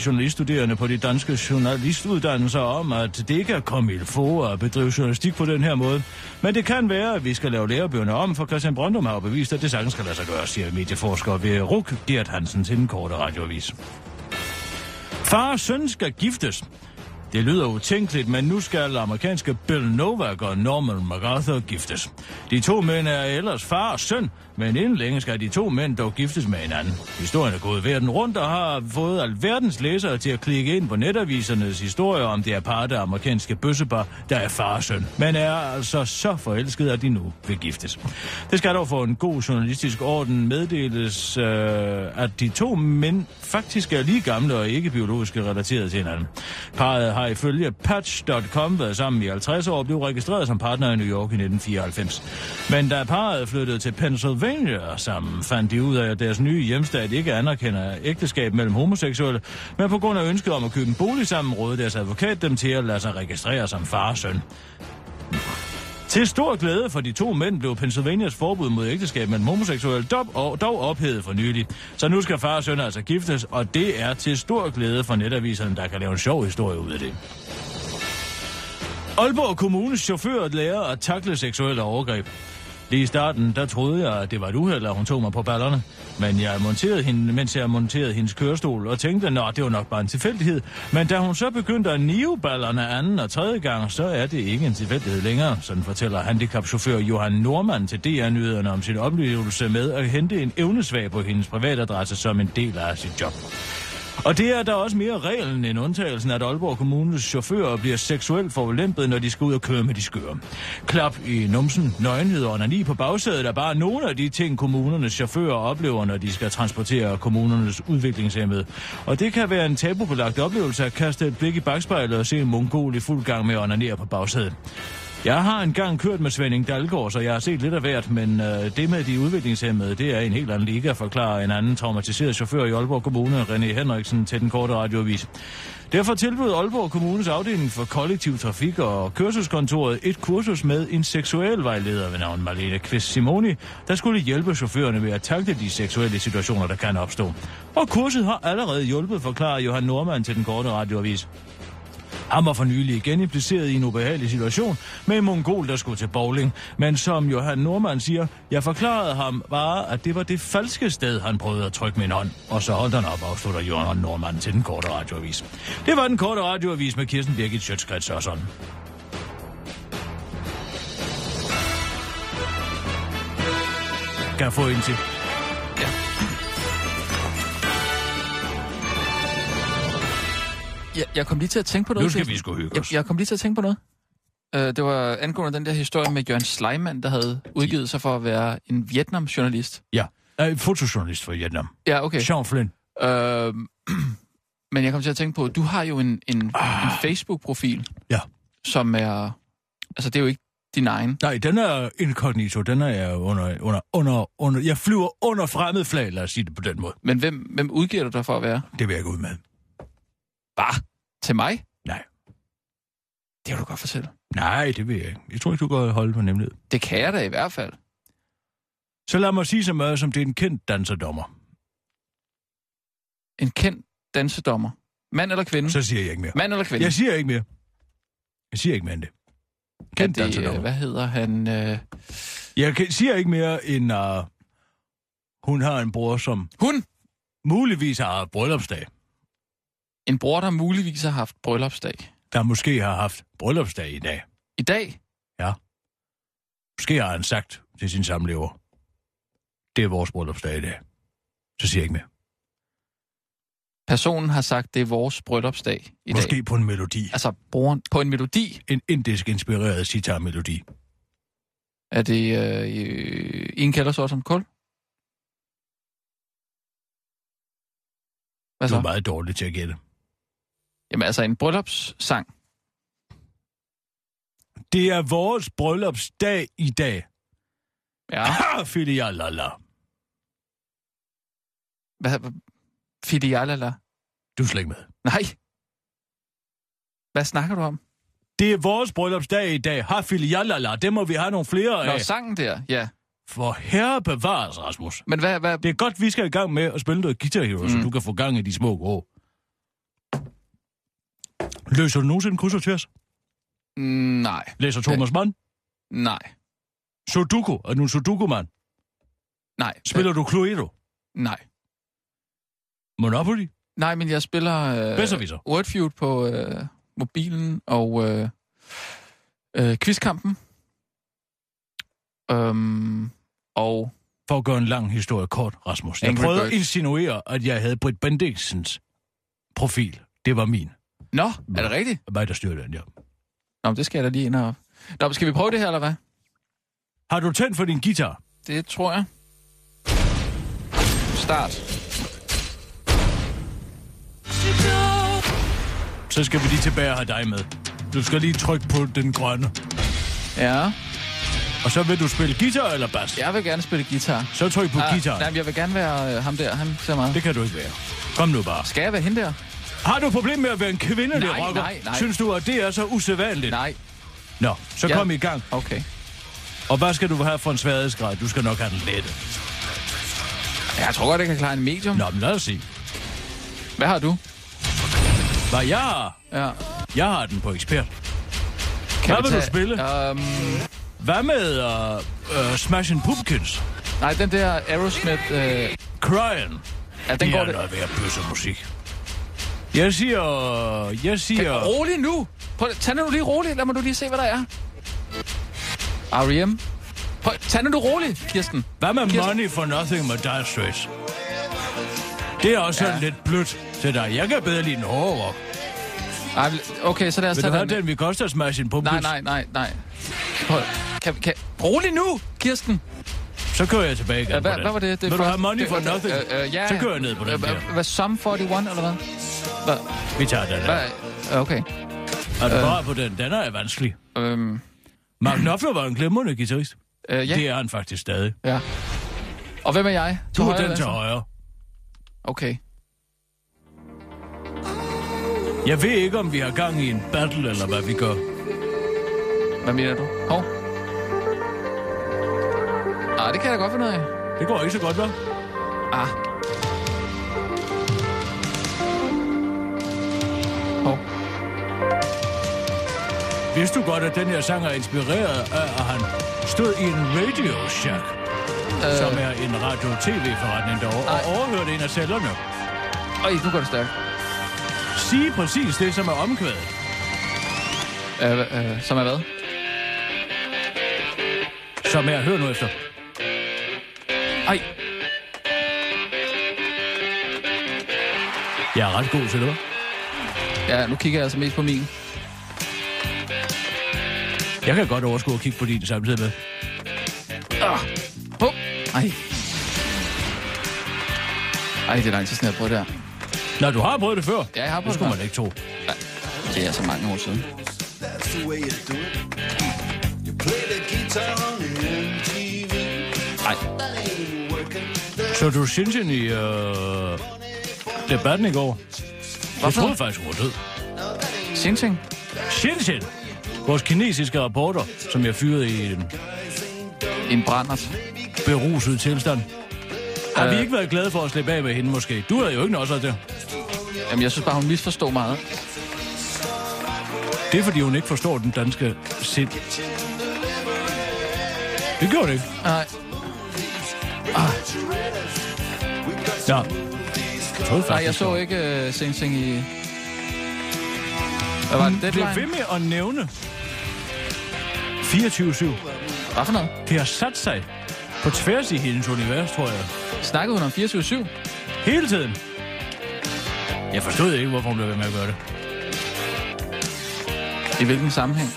journaliststuderende på de danske journalistuddannelser om, at det ikke er kommet for at bedrive journalistik på den her måde. Men det kan være, at vi skal lave lærebøgerne om, for Christian Brøndum har jo bevist, at det sagtens skal lade sig gøre, siger medieforsker ved RUK, Gert Hansen til den korte radioavis. Far og søn skal giftes. Det lyder utænkeligt, men nu skal amerikanske Bill Novak og Norman MacArthur giftes. De to mænd er ellers far og søn, men inden længe skal de to mænd dog giftes med hinanden. Historien er gået verden rundt og har fået alverdens læsere til at klikke ind på netavisernes historier om det aparte amerikanske bøssepar, der er far og søn, men er altså så forelsket, at de nu vil giftes. Det skal dog for en god journalistisk orden meddeles, øh, at de to mænd faktisk er lige gamle og ikke biologisk relateret til hinanden. Parret har ifølge Patch.com været sammen i 50 år og blev registreret som partner i New York i 1994. Men da parret flyttede til Pennsylvania sammen, fandt de ud af, at deres nye hjemstat ikke anerkender ægteskab mellem homoseksuelle, men på grund af ønsket om at købe en bolig sammen, rådede deres advokat dem til at lade sig registrere som far og søn. Til stor glæde for de to mænd blev Pennsylvanias forbud mod ægteskab mellem homoseksuelle dog, og, dog ophævet for nylig. Så nu skal far og søn altså giftes, og det er til stor glæde for netaviserne, der kan lave en sjov historie ud af det. Aalborg Kommunes chauffør lærer at takle seksuelle overgreb. Lige i starten, der troede jeg, at det var et uheld, at hun tog mig på ballerne. Men jeg monterede hende, mens jeg monterede hendes kørestol, og tænkte, nå, det var nok bare en tilfældighed. Men da hun så begyndte at nive ballerne anden og tredje gang, så er det ikke en tilfældighed længere, sådan fortæller handicapchauffør Johan Norman til DR-nyhederne om sin oplevelse med at hente en evnesvag på hendes privatadresse som en del af sit job. Og det er der også mere reglen end undtagelsen, at Aalborg Kommunes chauffører bliver seksuelt forulempet, når de skal ud og køre med de skøre. Klap i numsen, nøgenhed og onani på bagsædet er bare nogle af de ting, kommunernes chauffører oplever, når de skal transportere kommunernes udviklingshemmede. Og det kan være en tabubelagt oplevelse at kaste et blik i bagspejlet og se en mongol i fuld gang med at onanere på bagsædet. Jeg har engang kørt med Svending Dalgaard, så jeg har set lidt af hvert, men øh, det med de udviklingshemmede, det er en helt anden liga, forklarer en anden traumatiseret chauffør i Aalborg Kommune, René Henriksen, til den korte radioavis. Derfor tilbød Aalborg Kommunes afdeling for kollektiv trafik og kørselskontoret et kursus med en seksuel vejleder ved navn Marlene Kvist Simoni, der skulle hjælpe chaufførerne med at takle de seksuelle situationer, der kan opstå. Og kurset har allerede hjulpet, forklarer Johan Norman til den korte radioavis. Han var for nylig igen impliceret i en ubehagelig situation med en mongol, der skulle til bowling. Men som Johan Norman siger, jeg forklarede ham bare, at det var det falske sted, han prøvede at trykke min hånd. Og så holdt han op, afslutter Johan Norman til den korte radioavis. Det var den korte radioavis med Kirsten Birgit Sjøtskrets og sådan. Kan jeg få en til? Jeg, jeg kom lige til at tænke på noget. Nu skal vi sgu hygge jeg, os. jeg kom lige til at tænke på noget. Uh, det var angående den der historie med Jørgen Sleiman, der havde udgivet sig for at være en Vietnam-journalist. Ja. Jeg er fotojournalist fra Vietnam. Ja, okay. Sean Flynn. Uh, men jeg kom til at tænke på, du har jo en, en, Ah. en Facebook-profil, Ja. som er... Altså, det er jo ikke din egen. Nej, den er incognito. Den er jeg under, under, under, under... Jeg flyver under fremmed flag, lad os sige det på den måde. Men hvem, hvem udgiver du dig for at være? Det vil jeg gå ud med. Bare til mig? Nej. Det kan du godt fortælle. Nej, det vil jeg ikke. Jeg tror ikke, du kan holde på nemlig. Det kan jeg da i hvert fald. Så lad mig sige så meget, som det er en kendt danserdommer. En kendt dansedommer. Mand eller kvinde? Så siger jeg ikke mere. Mand eller kvinde? Jeg siger ikke mere. Jeg siger ikke mere end det. er Kendt det, øh, danserdommer. hvad hedder han? Øh... Jeg kan, siger ikke mere, end uh, hun har en bror, som Hun! muligvis har bryllupsdag. En bror, der muligvis har haft bryllupsdag. Der måske har haft bryllupsdag i dag. I dag? Måske har han sagt til sin samlever, det er vores bryllupsdag i dag. Så siger jeg ikke mere. Personen har sagt, det er vores bryllupsdag i Måske dag. på en melodi. Altså, broren på en melodi. En indisk inspireret sitar-melodi. Er det øh, en kældersort som kul? Hvad Du er så? meget dårlig til at gætte. Jamen altså, en bryllupssang. Det er vores bryllupsdag i dag. Ja. Ah, filialala. Hvad? Fidialala? Du er slet ikke med. Nej. Hvad snakker du om? Det er vores bryllupsdag i dag. Ha, filialala. Det må vi have nogle flere Nå, af. sangen der, ja. For herre bevares, Rasmus. Men hvad, hvad, Det er godt, vi skal i gang med at spille noget Guitar Hero, mm. så du kan få gang i de små grå. Løser du nogensinde kryds og tværs? Mm, nej, Læser Thomas Mann? nej, Sudoku? Er du en Sudoku-mand? nej. Spiller du Cluedo? Nej. Monopoly? Nej, men jeg spiller øh. Wordfeud på øh, mobilen og øh, øh, quizkampen. Øhm, og For at gøre en lang historie kort, Rasmus. Jeg Angry prøvede at Birds. insinuere, at jeg havde Britt Bendiksens profil. Det var min. Nå, er det rigtigt? Mig, der styrte den, ja. Nå, men det skal jeg da lige ind og... Nå, men skal vi prøve det her, eller hvad? Har du tændt for din guitar? Det tror jeg. Start. Så skal vi lige tilbage og have dig med. Du skal lige trykke på den grønne. Ja, Og så vil du spille guitar eller bas? jeg vil gerne spille guitar. Så tryk på Ah, guitar. nej, jeg vil gerne være øh, ham der. Han ser meget. Det kan du ikke være. Kom nu bare. Skal jeg være hende der? Har du problem med at være en kvindelig Nej, rocker? nej, nej. Synes du, at det er så usædvanligt? Nej. Nå, så Ja. kom i gang. Okay. Og hvad skal du have for en sværhedsgrad? Du skal nok have den lette. Jeg tror godt, jeg kan klare en medium. Nå, men lad os se. Hvad har du? Hvad jeg har? Ja. Jeg har den på ekspert. Kan Hvad vi vil du tage- spille? Øhm, Hvad med uh, uh, Smashing Pumpkins? Nej, den der Aerosmith... Øh, Crying. ja, den det går er det. noget værd musik. Jeg siger... Jeg siger... Rolig nu! Prøv, tag nu lige roligt. Lad mig nu lige se, hvad der er. R.E.M. Prøv, tag nu du roligt, Kirsten. Hvad med Kirsten- Money for Nothing med Dire Straits? Det er også Ja. lidt blødt til dig. Jeg kan bedre lide en hård rock. Ej, okay, så lad os Vil tage den. den, vi koster Smashing Pumpkins? Nej, nej, nej, nej. Prøv, kan, kan, rolig nu, Kirsten. Så kører jeg tilbage igen hvad, den. hvad var det? det Vil du have Money for det- øh, Nothing? øh, øh, ja, Så kører jeg ned på den Øh, der. Hvad, Sum 41, eller hvad? Hvad? Vi tager den her. hvad? Okay. Er du bare på den? Den er vanskelig. Øhm, Mark Knopfler var en glimrende guitarist. øh, ja. Det er han faktisk stadig. ja. Og hvem er jeg? Du er den til højre. Okay. Jeg ved ikke, om vi har gang i en battle, eller hvad vi gør. Hvad mener du? Hov. Ah, det kan jeg da godt finde ud af. Det går ikke så godt, hva'? Ah. Vidste du godt, at den her sang er inspireret af, at han stod i en Radio Shack, øh. som er en radio-tv-forretning derovre, og Nej. overhørte en af cellerne. Øj, nu går det stærkt. Sige præcis det, som er omkvædet. Øh, øh, som er hvad? Som er, hør nu efter. Ej, Jeg er ret god til det, ja, nu kigger jeg altså mest på min. Jeg kan godt overskue at kigge på din samtidig med. Ah. Hov. Ej. Ej, det er lang tid siden, jeg har prøvet det her. Nå, du har prøvet det før. Ja, jeg har Det prøvet skulle det man ikke tro. Det er så mange år siden. Ej, Så du Shinjin i øh, debatten i går? Jeg for troede faktisk, hun var død. Sing Sing. Vores kinesiske reporter, som jeg fyrede i en En brændert. beruset tilstand. Har vi Øh. ikke været glade for at slippe af med hende måske? Du havde jo ikke også det. Jamen, jeg synes bare, hun misforstår meget. Det er, fordi hun ikke forstår den danske sind. Det gjorde det ikke. Nej. Ja. Jeg troede Nej, jeg så ikke uh, Sing Sing i... Hvad var det? Deadline? ved med at nævne 24-7. Hvad for noget? Det har sat sig på tværs i hendes univers, tror jeg. Snakkede hun om 24-7? Hele tiden. Jeg forstod ikke, hvorfor hun blev ved med at gøre det. I hvilken sammenhæng?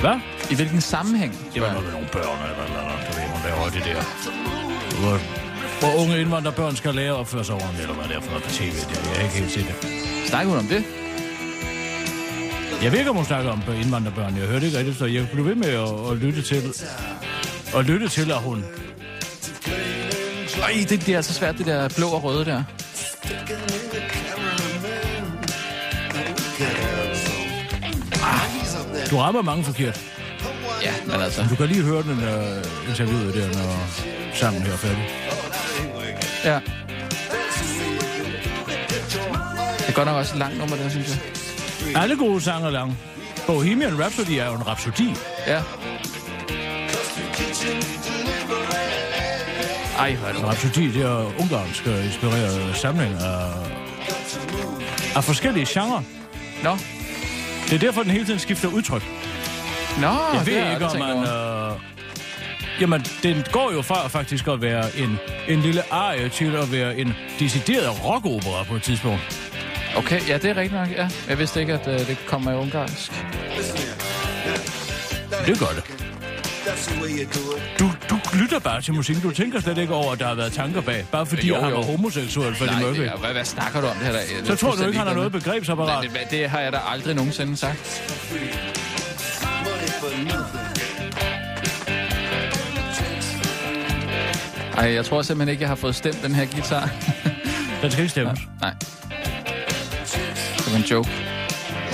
Hvad? I hvilken sammenhæng? Det var noget med nogle børn, eller, eller du ved, hun laver det der. Hvor, hvor unge indvandrerbørn skal lære at opføre sig ordentligt, eller hvad det er for noget på tv. Det er jeg ikke helt sikker. Snakkede hun om det? Jeg ved ikke, om hun snakker om indvandrerbørn. Jeg hørte ikke rigtigt, så jeg blev ved med at, at lytte til at lytte til, at hun... Ej, det, det er altså svært, det der blå og røde der. Du rammer mange forkert. Ja, men altså... Du kan lige høre den uh, interviewet der, når sangen her er færdig. Ja. Det er godt nok også et langt nummer, der, synes jeg. Alle gode sange er lange. Bohemian Rhapsody er jo en rhapsodi. Ja. Ej, hvor er det En rhapsodi, det er ungarsk inspireret samling af, af forskellige genrer. Nå. Det er derfor, den hele tiden skifter udtryk. Nå, Jeg det har ved jeg ikke, aldrig om man... Øh, jamen, den går jo fra faktisk at være en, en lille arie til at være en decideret rockopera på et tidspunkt. Okay, ja, det er rigtigt nok, ja. Jeg vidste ikke, at uh, det kommer af ungarsk. Det gør det. Du, du lytter bare til musikken. Du tænker slet ikke over, at der har været tanker bag. Bare fordi Jo, jo, han var homoseksuel, Freddie Nej, Mercury. det er, hvad, hvad snakker du om det her? Der? Det er Så tror du ikke, han har noget begrebsapparat? Nej, det, det har jeg da aldrig nogensinde sagt. Ej, jeg tror simpelthen ikke, jeg har fået stemt den her guitar. Den skal ikke stemmes. Nej. Det var en joke.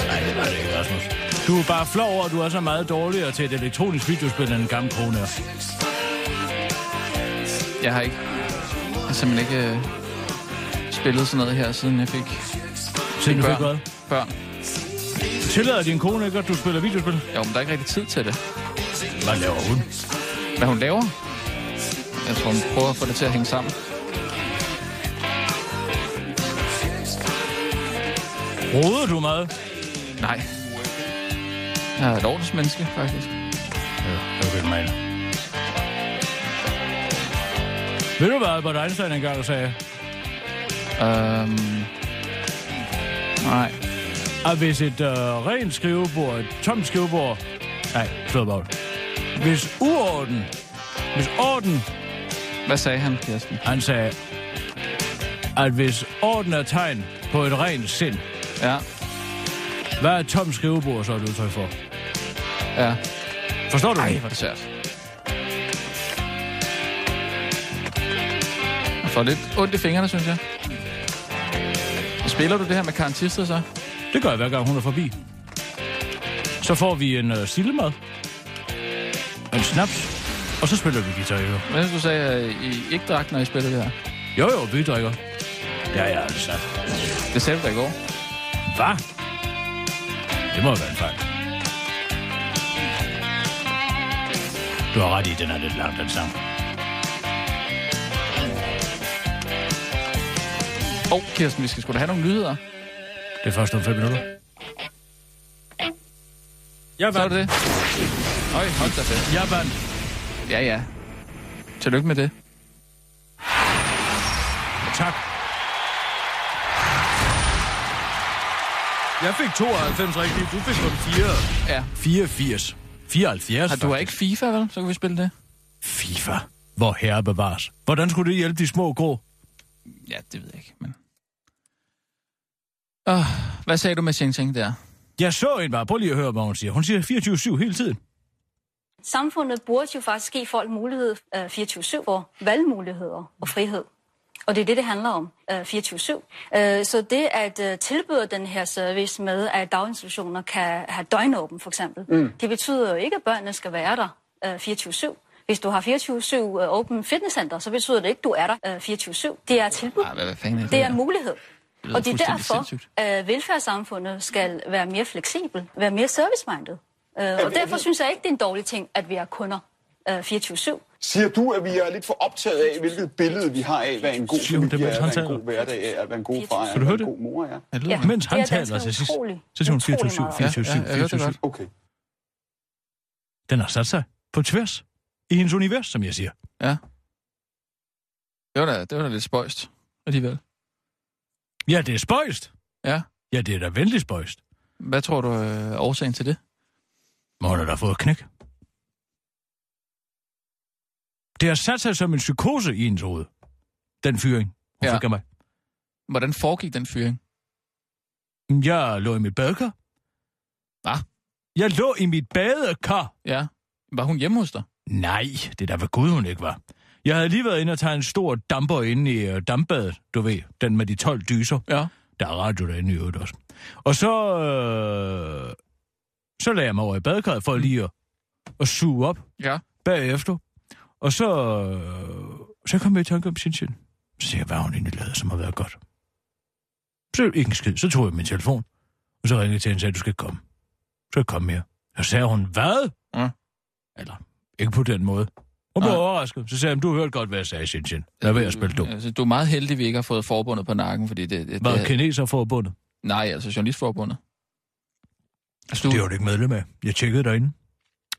Nej, det var det ikke, Rasmus. Du er bare flov over, at du er så meget dårligere til et elektronisk videospil, end en gammel kone er. Jeg har ikke... Jeg har simpelthen ikke øh, spillet sådan noget her, siden jeg fik Siden du fik børn. hvad? børn. Tillader din kone ikke, at du spiller videospil? Jo, men der er ikke rigtig tid til det. Hvad laver hun? Hvad hun laver? Jeg tror, hun prøver at få det til at hænge sammen. Roder du meget? Nej. Jeg er et ordensmenneske, faktisk. Ja, det vil man. Ved du hvad Albert Einstein engang sagde? Øhm... Nej. At hvis et øh, rent skrivebord, et tomt skrivebord... Nej, slå bare. Hvis uorden... Hvis orden... Hvad sagde han, Kirsten? Han sagde, at hvis orden er tegn på et rent sind, Ja. hvad er et tomt skrivebord så et udtryk for? Ja. Forstår du Ej, det? hvor er det svært. Jeg får lidt ondt i fingrene, synes jeg. Spiller du det her med Karen Tisted, så? Det gør jeg hver gang hun er forbi. Så får vi en øh, sillemad. En snaps. Og så spiller vi guitar jo. Hvad du sagde, at I ikke drak, når I spillede det her? Jo jo, vi drikker. Ja, ja, altså. Det sagde du da i går. Hvad? Det må være en fejl. Du har ret i, den er lidt lang, den sang. Åh, oh, Kirsten, vi skal sgu da have nogle nyheder. Det er først om fem minutter. Jeg Så er det det. Øj, hold da fast. Jeg vandt. Ja, ja. Tillykke med det. Tak. Jeg fik 92 rigtigt. Du fik kun 4. Ja. 84. 74, Har du har ikke FIFA, vel? Så kan vi spille det. FIFA. Hvor herre bevares. Hvordan skulle det hjælpe de små grå? Ja, det ved jeg ikke, men... Oh, hvad sagde du med Xing Xing der? Jeg så en bare. Prøv lige at høre, hvad hun siger. Hun siger 24-7 hele tiden. Samfundet burde jo faktisk give folk mulighed øh, 24-7 for valgmuligheder og frihed. Og det er det, det handler om, øh, 24-7. Øh, Så det at øh, tilbyde den her service med, at daginstitutioner kan have døgnåben for eksempel, mm. det betyder jo ikke, at børnene skal være der øh, 24-7. Hvis du har 24-7 øh, open fitnesscenter, så betyder det ikke, at du er der øh, 24-7. Det er et tilbud. Ej, hvad, hvad fanden er det? Det er mulighed. lyder Og det er derfor, sindssygt. at velfærdssamfundet skal være mere fleksibel, være mere service-minded. Øh, Og derfor synes jeg ikke, det er en dårlig ting, at vi er kunder øh, 24-7. Siger du, at vi er lidt for optaget af, hvilket billede vi har af, hvad en god familie er, hvad en god hverdag er, hvad en god far er, hvad en det? god mor er? Det lyder Ja. ja. Mens han Det er taler så siger hun utrolig 24-7, meget. 24-7, Ja, ja, jeg hørte det 24-7. godt. Okay. Den har sat sig på tværs i hendes univers, som jeg siger. Ja. Det var da, det var da lidt spøjst alligevel. Ja, det er spøjst. Ja. Ja, det er da vældig spøjst. Hvad tror du er årsagen til det? Må hun da fået knæk. Det har sat sig som en psykose i hendes hoved. Den fyring, hun Ja. fik af mig. Hvordan foregik den fyring? Jeg lå i mit badekar. Hvad? Jeg lå i mit badekar. Ja. Var hun hjemme hos dig? Nej, det er da hvad Gud hun ikke var. Jeg havde lige været inde og tage en stor damper inde i uh, dampbadet, du ved, den med de 12 dyser. Ja. Der er radio derinde i øvrigt også. Og så, øh, så lagde jeg mig over i badekarret for lige at, at suge op Ja. bagefter. Og så, øh, så kom jeg i tanke om sin. Så siger jeg, hvad har hun egentlig lavet, som har været godt? Så ikke en skid. Så tog jeg min telefon, og så ringede jeg til hende og sagde, du skal komme. Så jeg komme mere. Så sagde hun, hvad? Ja. Eller, ikke på den måde. Hun blev Nej. overrasket. Så sagde hun, du hørte godt, hvad jeg sagde, Sin. Lad være at spille dum. Altså, du er meget heldig, at vi ikke har fået forbundet på nakken, fordi det... det, Hvad det kineser forbundet? nej, altså journalistforbundet. Altså, Det var du ikke medlem af. Jeg tjekkede derinde.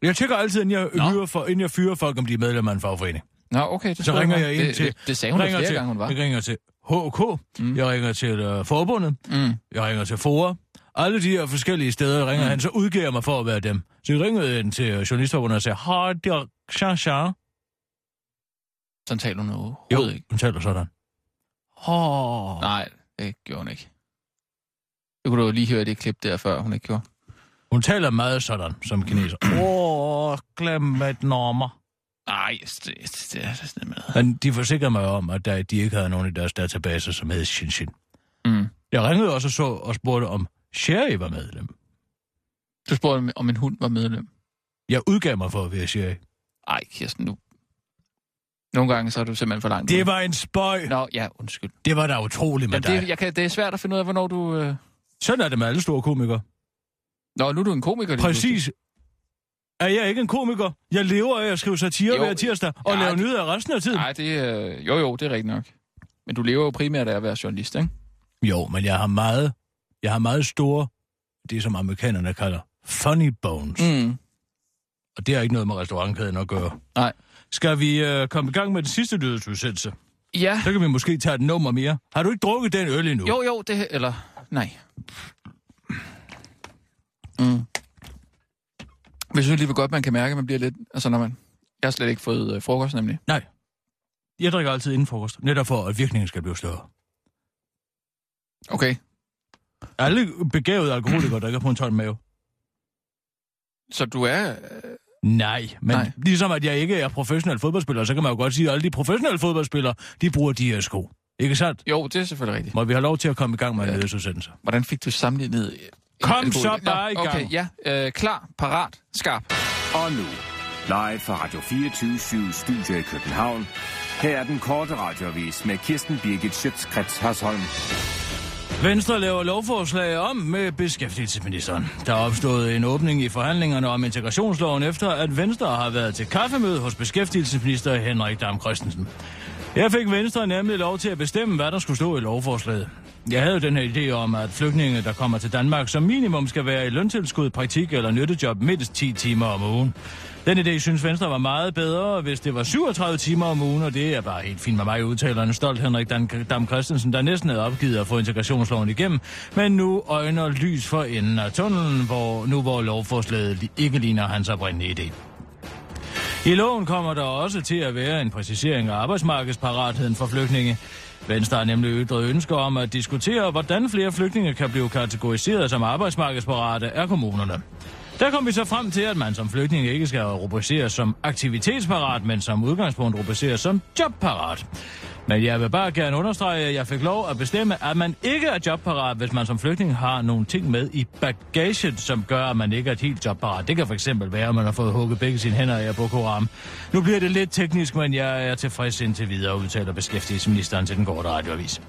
Jeg tjekker altid, inden jeg, Nå. hyrer for, inden jeg fyrer folk, om de er medlem af en fagforening. Nå, okay. Det Så ringer jeg ind det, til- Det, det sagde hun ringer flere til, gange, hun var. Jeg ringer til HK, Mm. jeg ringer til uh, forbundet, Mm. jeg ringer til FOA. Alle de her forskellige steder ringer mm. han, så udgiver jeg mig for at være dem. Så jeg ringede ind til journalistforbundet og sagde, har det chance? Sådan taler hun Jo, overhovedet ikke. hun taler sådan. Oh. Nej, det gjorde hun ikke. Det kunne du jo lige høre det klip der, før hun ikke gjorde. Hun taler meget sådan, som kineser. Åh, oh, glem et normer. Nej, det, det, det er sådan med. Men de forsikrede mig om, at der, de ikke havde nogen i deres database, som hed Shin Shin. Mm. Jeg ringede også og, så, og spurgte, om Sherry var medlem. Du spurgte, om en hund var medlem. Jeg udgav mig for at være Sherry. Ej, Kirsten, nu... Nogle gange så er du simpelthen for langt. Det ude. var en spøj. Nå, ja, undskyld. Det var da utroligt med Jamen, dig. det, jeg kan, det er svært at finde ud af, hvornår du... Øh... Sådan er det med alle store komikere. Nå, nu er du en komiker. Præcis Er jeg ikke en komiker? Jeg lever af at skrive satire Jo. hver tirsdag og Ja, lave nyheder resten af tiden. Nej, det er... Jo, jo, det er rigtigt nok. Men du lever jo primært af at være journalist, ikke? Jo, men jeg har meget, jeg har meget store, det som amerikanerne kalder funny bones. Mm. Og det har ikke noget med restaurantkæden at gøre. Nej. Skal vi øh, komme i gang med den sidste nyhedsudsendelse? Ja. Så kan vi måske tage et nummer mere. Har du ikke drukket den øl endnu? Jo, jo, det... Eller... Nej. Mm. Jeg synes lige godt, man kan mærke, at man bliver lidt... Altså, når man... Jeg har slet ikke fået øh, frokost, nemlig. Nej. Jeg drikker altid inden frokost, netop for, at virkningen skal blive større. Okay. Alle begavede alkoholikere drikker på en tom mave. Så du er... øh, Nej, men Nej. Ligesom at jeg ikke er professionel fodboldspiller, så kan man jo godt sige, at alle de professionelle fodboldspillere, de bruger de her sko. Ikke sandt? Jo, det er selvfølgelig rigtigt. Må vi have lov til at komme i gang med en Ja. nyhedsudsendelse? Hvordan fik du sammenlignet... Kom så bare i gang. Okay, ja. Øh, klar, parat, skarp. Og nu, live fra Radio 24 Studio i København. Her er den korte radiovis med Kirsten Birgit Schøtzgrads Hasholm. Venstre laver lovforslag om med beskæftigelsesministeren. Der er opstået en åbning i forhandlingerne om integrationsloven efter, at Venstre har været til kaffemøde hos beskæftigelsesminister Henrik Dam Christensen. Jeg fik Venstre nemlig lov til at bestemme, hvad der skulle stå i lovforslaget. Jeg havde jo den her idé om, at flygtninge, der kommer til Danmark, som minimum skal være i løntilskud, praktik eller nyttejob mindst 10 timer om ugen. Den idé synes Venstre var meget bedre, hvis det var 37 timer om ugen, og det er bare helt fint med mig, udtaler en stolt Henrik Dan- Dam Christensen, der næsten havde opgivet at få integrationsloven igennem, men nu øjner lys for enden af tunnelen, hvor, nu hvor lovforslaget ikke ligner hans oprindelige idé. I loven kommer der også til at være en præcisering af arbejdsmarkedsparatheden for flygtninge. Venstre har nemlig ytret ønsker om at diskutere, hvordan flere flygtninge kan blive kategoriseret som arbejdsmarkedsparate af kommunerne. Der kom vi så frem til, at man som flygtning ikke skal rubriceres som aktivitetsparat, men som udgangspunkt rubriceres som jobparat. Men jeg vil bare gerne understrege, at jeg fik lov at bestemme, at man ikke er jobparat, hvis man som flygtning har nogle ting med i bagagen, som gør, at man ikke er et helt jobparat. Det kan for eksempel være, at man har fået hugget begge sine hænder af Boko Haram. Nu bliver det lidt teknisk, men jeg er tilfreds indtil videre, udtaler beskæftigelsesministeren til den korte radioavis.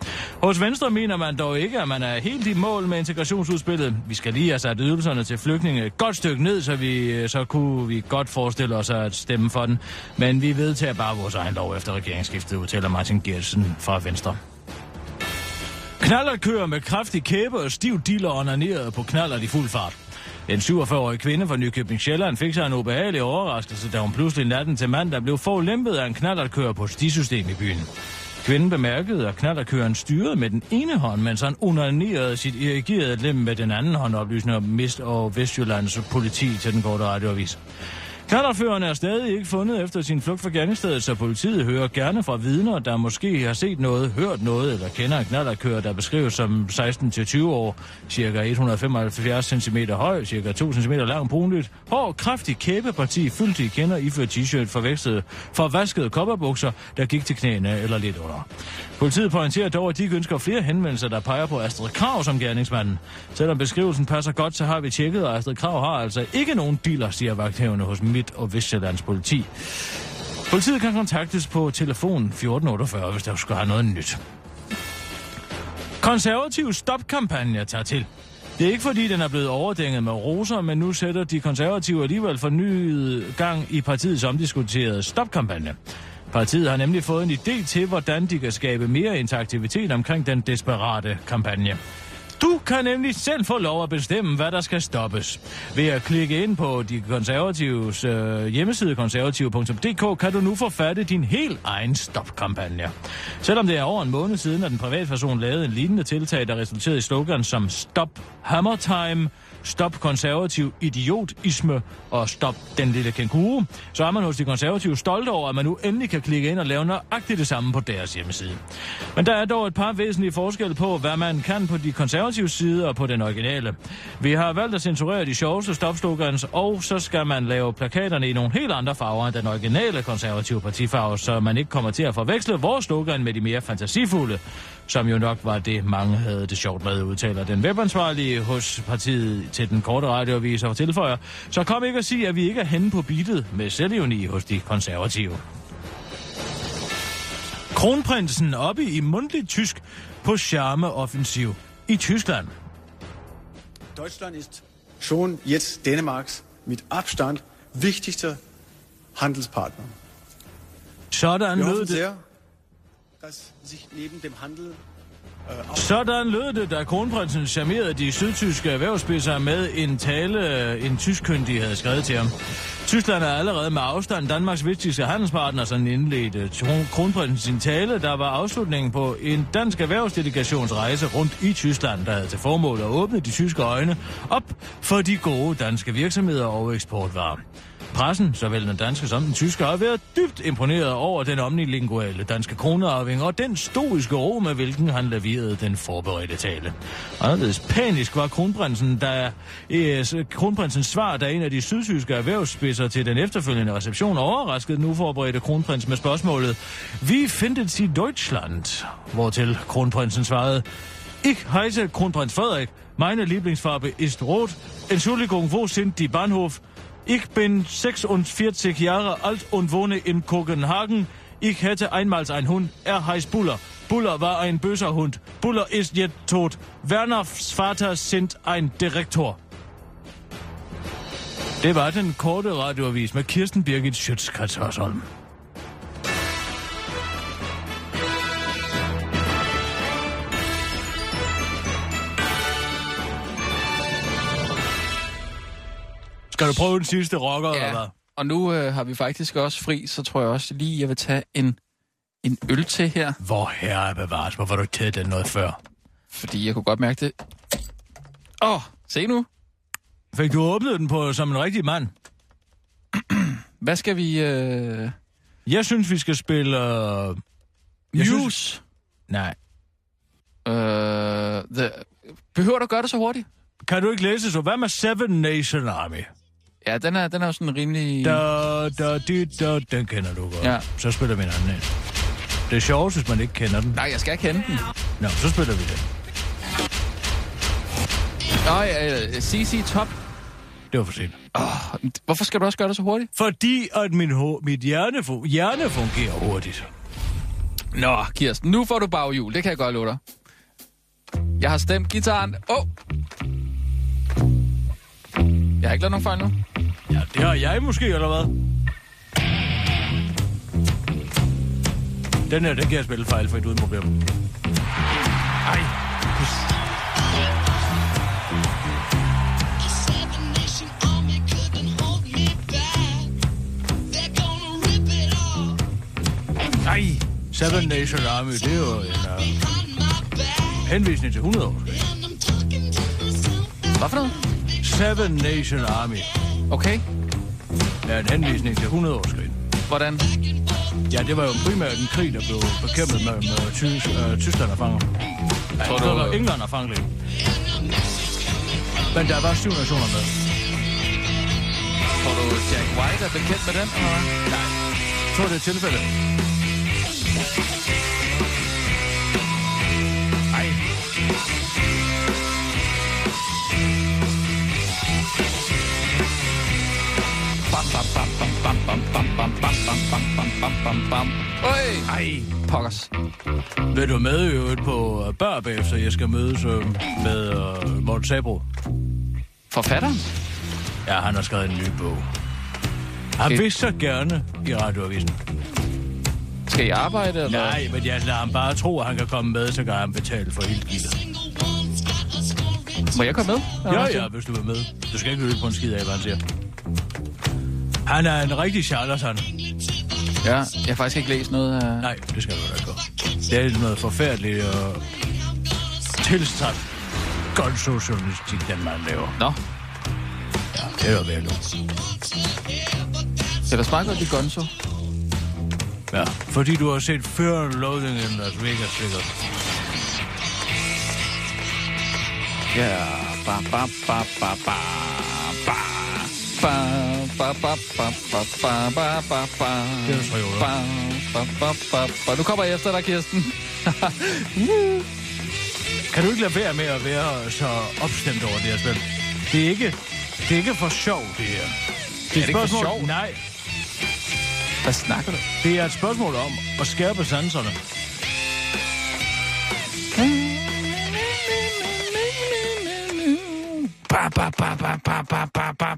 Hos Venstre mener man dog ikke, at man er helt i mål med integrationsudspillet. Vi skal lige have sat ydelserne til flygtninge et godt stykke ned, så, vi, så kunne vi godt forestille os at stemme for den. Men vi vedtager bare vores egen lov efter regeringsskiftet, udtaler Martin Gersen fra Venstre. Knaller kører med kraftig kæbe og stiv diller onaneret på knaller i fuld fart. En 47-årig kvinde fra Nykøbing Sjælland fik sig en ubehagelig overraskelse, da hun pludselig natten til mandag blev forlæmpet af en knallertkører på stisystem i byen. Kvinden bemærkede, at knallerkøren styrede med den ene hånd, mens han onanerede sit erigerede lem med den anden hånd, oplysninger Mist og Vestjyllands politi til den korte radioavis. Knallerføreren er stadig ikke fundet efter sin flugt fra gerningsstedet, så politiet hører gerne fra vidner, der måske har set noget, hørt noget eller kender en knallerkører, der beskrives som 16-20 år, cirka 175 cm høj, cirka 2 cm lang brunligt, hård, kraftig kæbeparti, fyldt i kender, iført t-shirt, forvekslede, forvaskede kopperbukser, der gik til knæene eller lidt under. Politiet pointerer dog, at de ønsker flere henvendelser, der peger på Astrid Krav som gerningsmanden. Selvom beskrivelsen passer godt, så har vi tjekket, og Astrid Krav har altså ikke nogen dealer, siger vagthævende hos Midt- og Vestjyllands politi. Politiet kan kontaktes på telefon 1448, hvis der skulle have noget nyt. Konservativ stopkampagne tager til. Det er ikke fordi, den er blevet overdænget med roser, men nu sætter de konservative alligevel fornyet gang i partiets omdiskuterede stopkampagne. Partiet har nemlig fået en idé til, hvordan de kan skabe mere interaktivitet omkring den desperate kampagne. Du kan nemlig selv få lov at bestemme, hvad der skal stoppes. Ved at klikke ind på de konservatives øh, hjemmeside konservative.dk kan du nu forfatte din helt egen stopkampagne. Selvom det er over en måned siden, at en privatperson lavede en lignende tiltag, der resulterede i slogan som Stop Hammer Time, Stop konservativ idiotisme og stop den lille kænguru, så er man hos de konservative stolte over, at man nu endelig kan klikke ind og lave nøjagtigt det samme på deres hjemmeside. Men der er dog et par væsentlige forskelle på, hvad man kan på de konservative side og på den originale. Vi har valgt at censurere de sjoveste stopslogans, og så skal man lave plakaterne i nogle helt andre farver end den originale konservative partifarve, så man ikke kommer til at forveksle vores slogan med de mere fantasifulde, som jo nok var det, mange havde det sjovt med, udtaler den webansvarlige hos partiet til den korte radioavis og tilføjer. Så kom ikke at sige, at vi ikke er henne på beatet med selvivni hos de konservative. Kronprinsen oppe i mundtligt tysk på charmeoffensiv i Tyskland. Deutschland ist schon jetzt Dänemarks mit Abstand wichtigster Handelspartner. Sådan lød det dass sich neben dem Handel äh, Sådan lød det, da kronprinsen charmerede de sydtyske erhvervsspidser med en tale, en tyskkyndig havde skrevet til ham. Tyskland er allerede med afstand Danmarks vigtigste handelspartner, sådan indledte kronprinsen sin tale, der var afslutningen på en dansk erhvervsdelegationsrejse rundt i Tyskland, der havde til formål at åbne de tyske øjne op for de gode danske virksomheder og eksportvarer. Pressen, såvel den danske som den tyske, har været dybt imponeret over den omnilinguale danske kronearving og den stoiske ro, med hvilken han leverede den forberedte tale. Anderledes panisk var kronprinsen, da, eh, kronprinsens svar, da en af de sydtyske erhvervsspidser til den efterfølgende reception overraskede den uforberedte kronprins med spørgsmålet Wie findet Sie Deutschland? Hvortil kronprinsen svarede Ich heiße Kronprinz Frederik. Meine Lieblingsfarbe ist rot. Entschuldigung, wo sind die Bahnhof? Ich bin 46 Jahre alt und wohne in Kopenhagen. Ich hätte einmal ein Hund. Er heißt Buller. Buller war ein böser Hund. Buller ist jetzt tot. Werners Vater sind ein Direktor. Det var den korte radioavis med Kirsten Birgit Schøtzgrads. Skal du prøve den sidste rocker, eller hvad? Ja, og nu øh, har vi faktisk også fri, så tror jeg også lige, jeg vil tage en, en øl til her. Hvor herre bevares, hvorfor har du ikke taget den noget før? Fordi jeg kunne godt mærke det. Åh, oh, se nu. Fik du åbnet den på som en rigtig mand? Hvad skal vi... Øh... Jeg synes, vi skal spille... Jeg News? Synes... Nej. Øh, the... Behøver du gøre det så hurtigt? Kan du ikke læse så? Hvad med Seven Nation Army? Ja, den er, den er jo sådan rimelig... Da, da, di, da, den kender du godt. Ja. Så spiller vi en anden en. Det er sjovt, hvis man ikke kender den. Nej, jeg skal kende den. Nå, så spiller vi den. Nej, uh, CC Top. Det var for sent. Oh, hvorfor skal du også gøre det så hurtigt? Fordi at min, ho- mit hjerne, fu- hjerne fungerer hurtigt. Nå, Kirsten, nu får du baghjul. Det kan jeg godt love dig. Jeg har stemt gitaren. Åh! Oh. Jeg har ikke lavet nogen fejl nu. Ja, det har jeg måske, eller hvad? Den her, den kan jeg spille fejlfrit uden problem. Ej. Ej, Seven Nation Army, det er jo en uh, henvisning til 100 år. Hvad for noget? Seven Nation Army Okay. er en henvisning til 100 års krig. Hvordan? Ja, det var jo primært en krig, der blev bekæmpet med, med Tys, øh, Tyskland og fanger. Ja, Tror det du- England og Frankrig. Men der var syv nationer med. Tror du, Jack White er bekendt med den? Eller? Nej. Jeg tror, det er et tilfælde. Ej, pokkers. Vil du med i øvrigt på øh, Børb, efter jeg skal mødes øh, med uh, Morten Sabro? Forfatteren? Ja, han har skrevet en ny bog. Han det... vil så gerne i radioavisen. Skal I arbejde, eller? Nej, men jeg lader ham bare tro, at han kan komme med, så kan han betale for hele gildet. Må jeg komme med? Ja, hvad? ja, hvis du vil med. Du skal ikke lytte på en skid af, hvad han siger. Han er en rigtig charlatan. Ja, jeg har faktisk ikke læst noget af... Nej, det skal du da ikke. Det er noget forfærdeligt og tilstand godt socialistik, den man laver. Nå, Ja, det er jo virkelig. det er da smagt godt i Gonzo. Ja, fordi du har set Fear and Loathing in Las Vegas, sikkert. Ja, ba, ba, ba, ba, ba, ba. Ba, ba, ba, ba, ba, ba, ba, ba, ba. Det er Ba, ba, ba, ba, ba. Nu kommer jeg efter dig, Kirsten. Kan du ikke lade være med at være så opstemt over det her spil? Det er ikke, det er ikke for sjov, det her. Det ikke for sjov? Nej, hvad snakker du? Det er et spørgsmål om at skærpe sanserne. Ba, ba, ba, ba, ba, ba, ba, ba,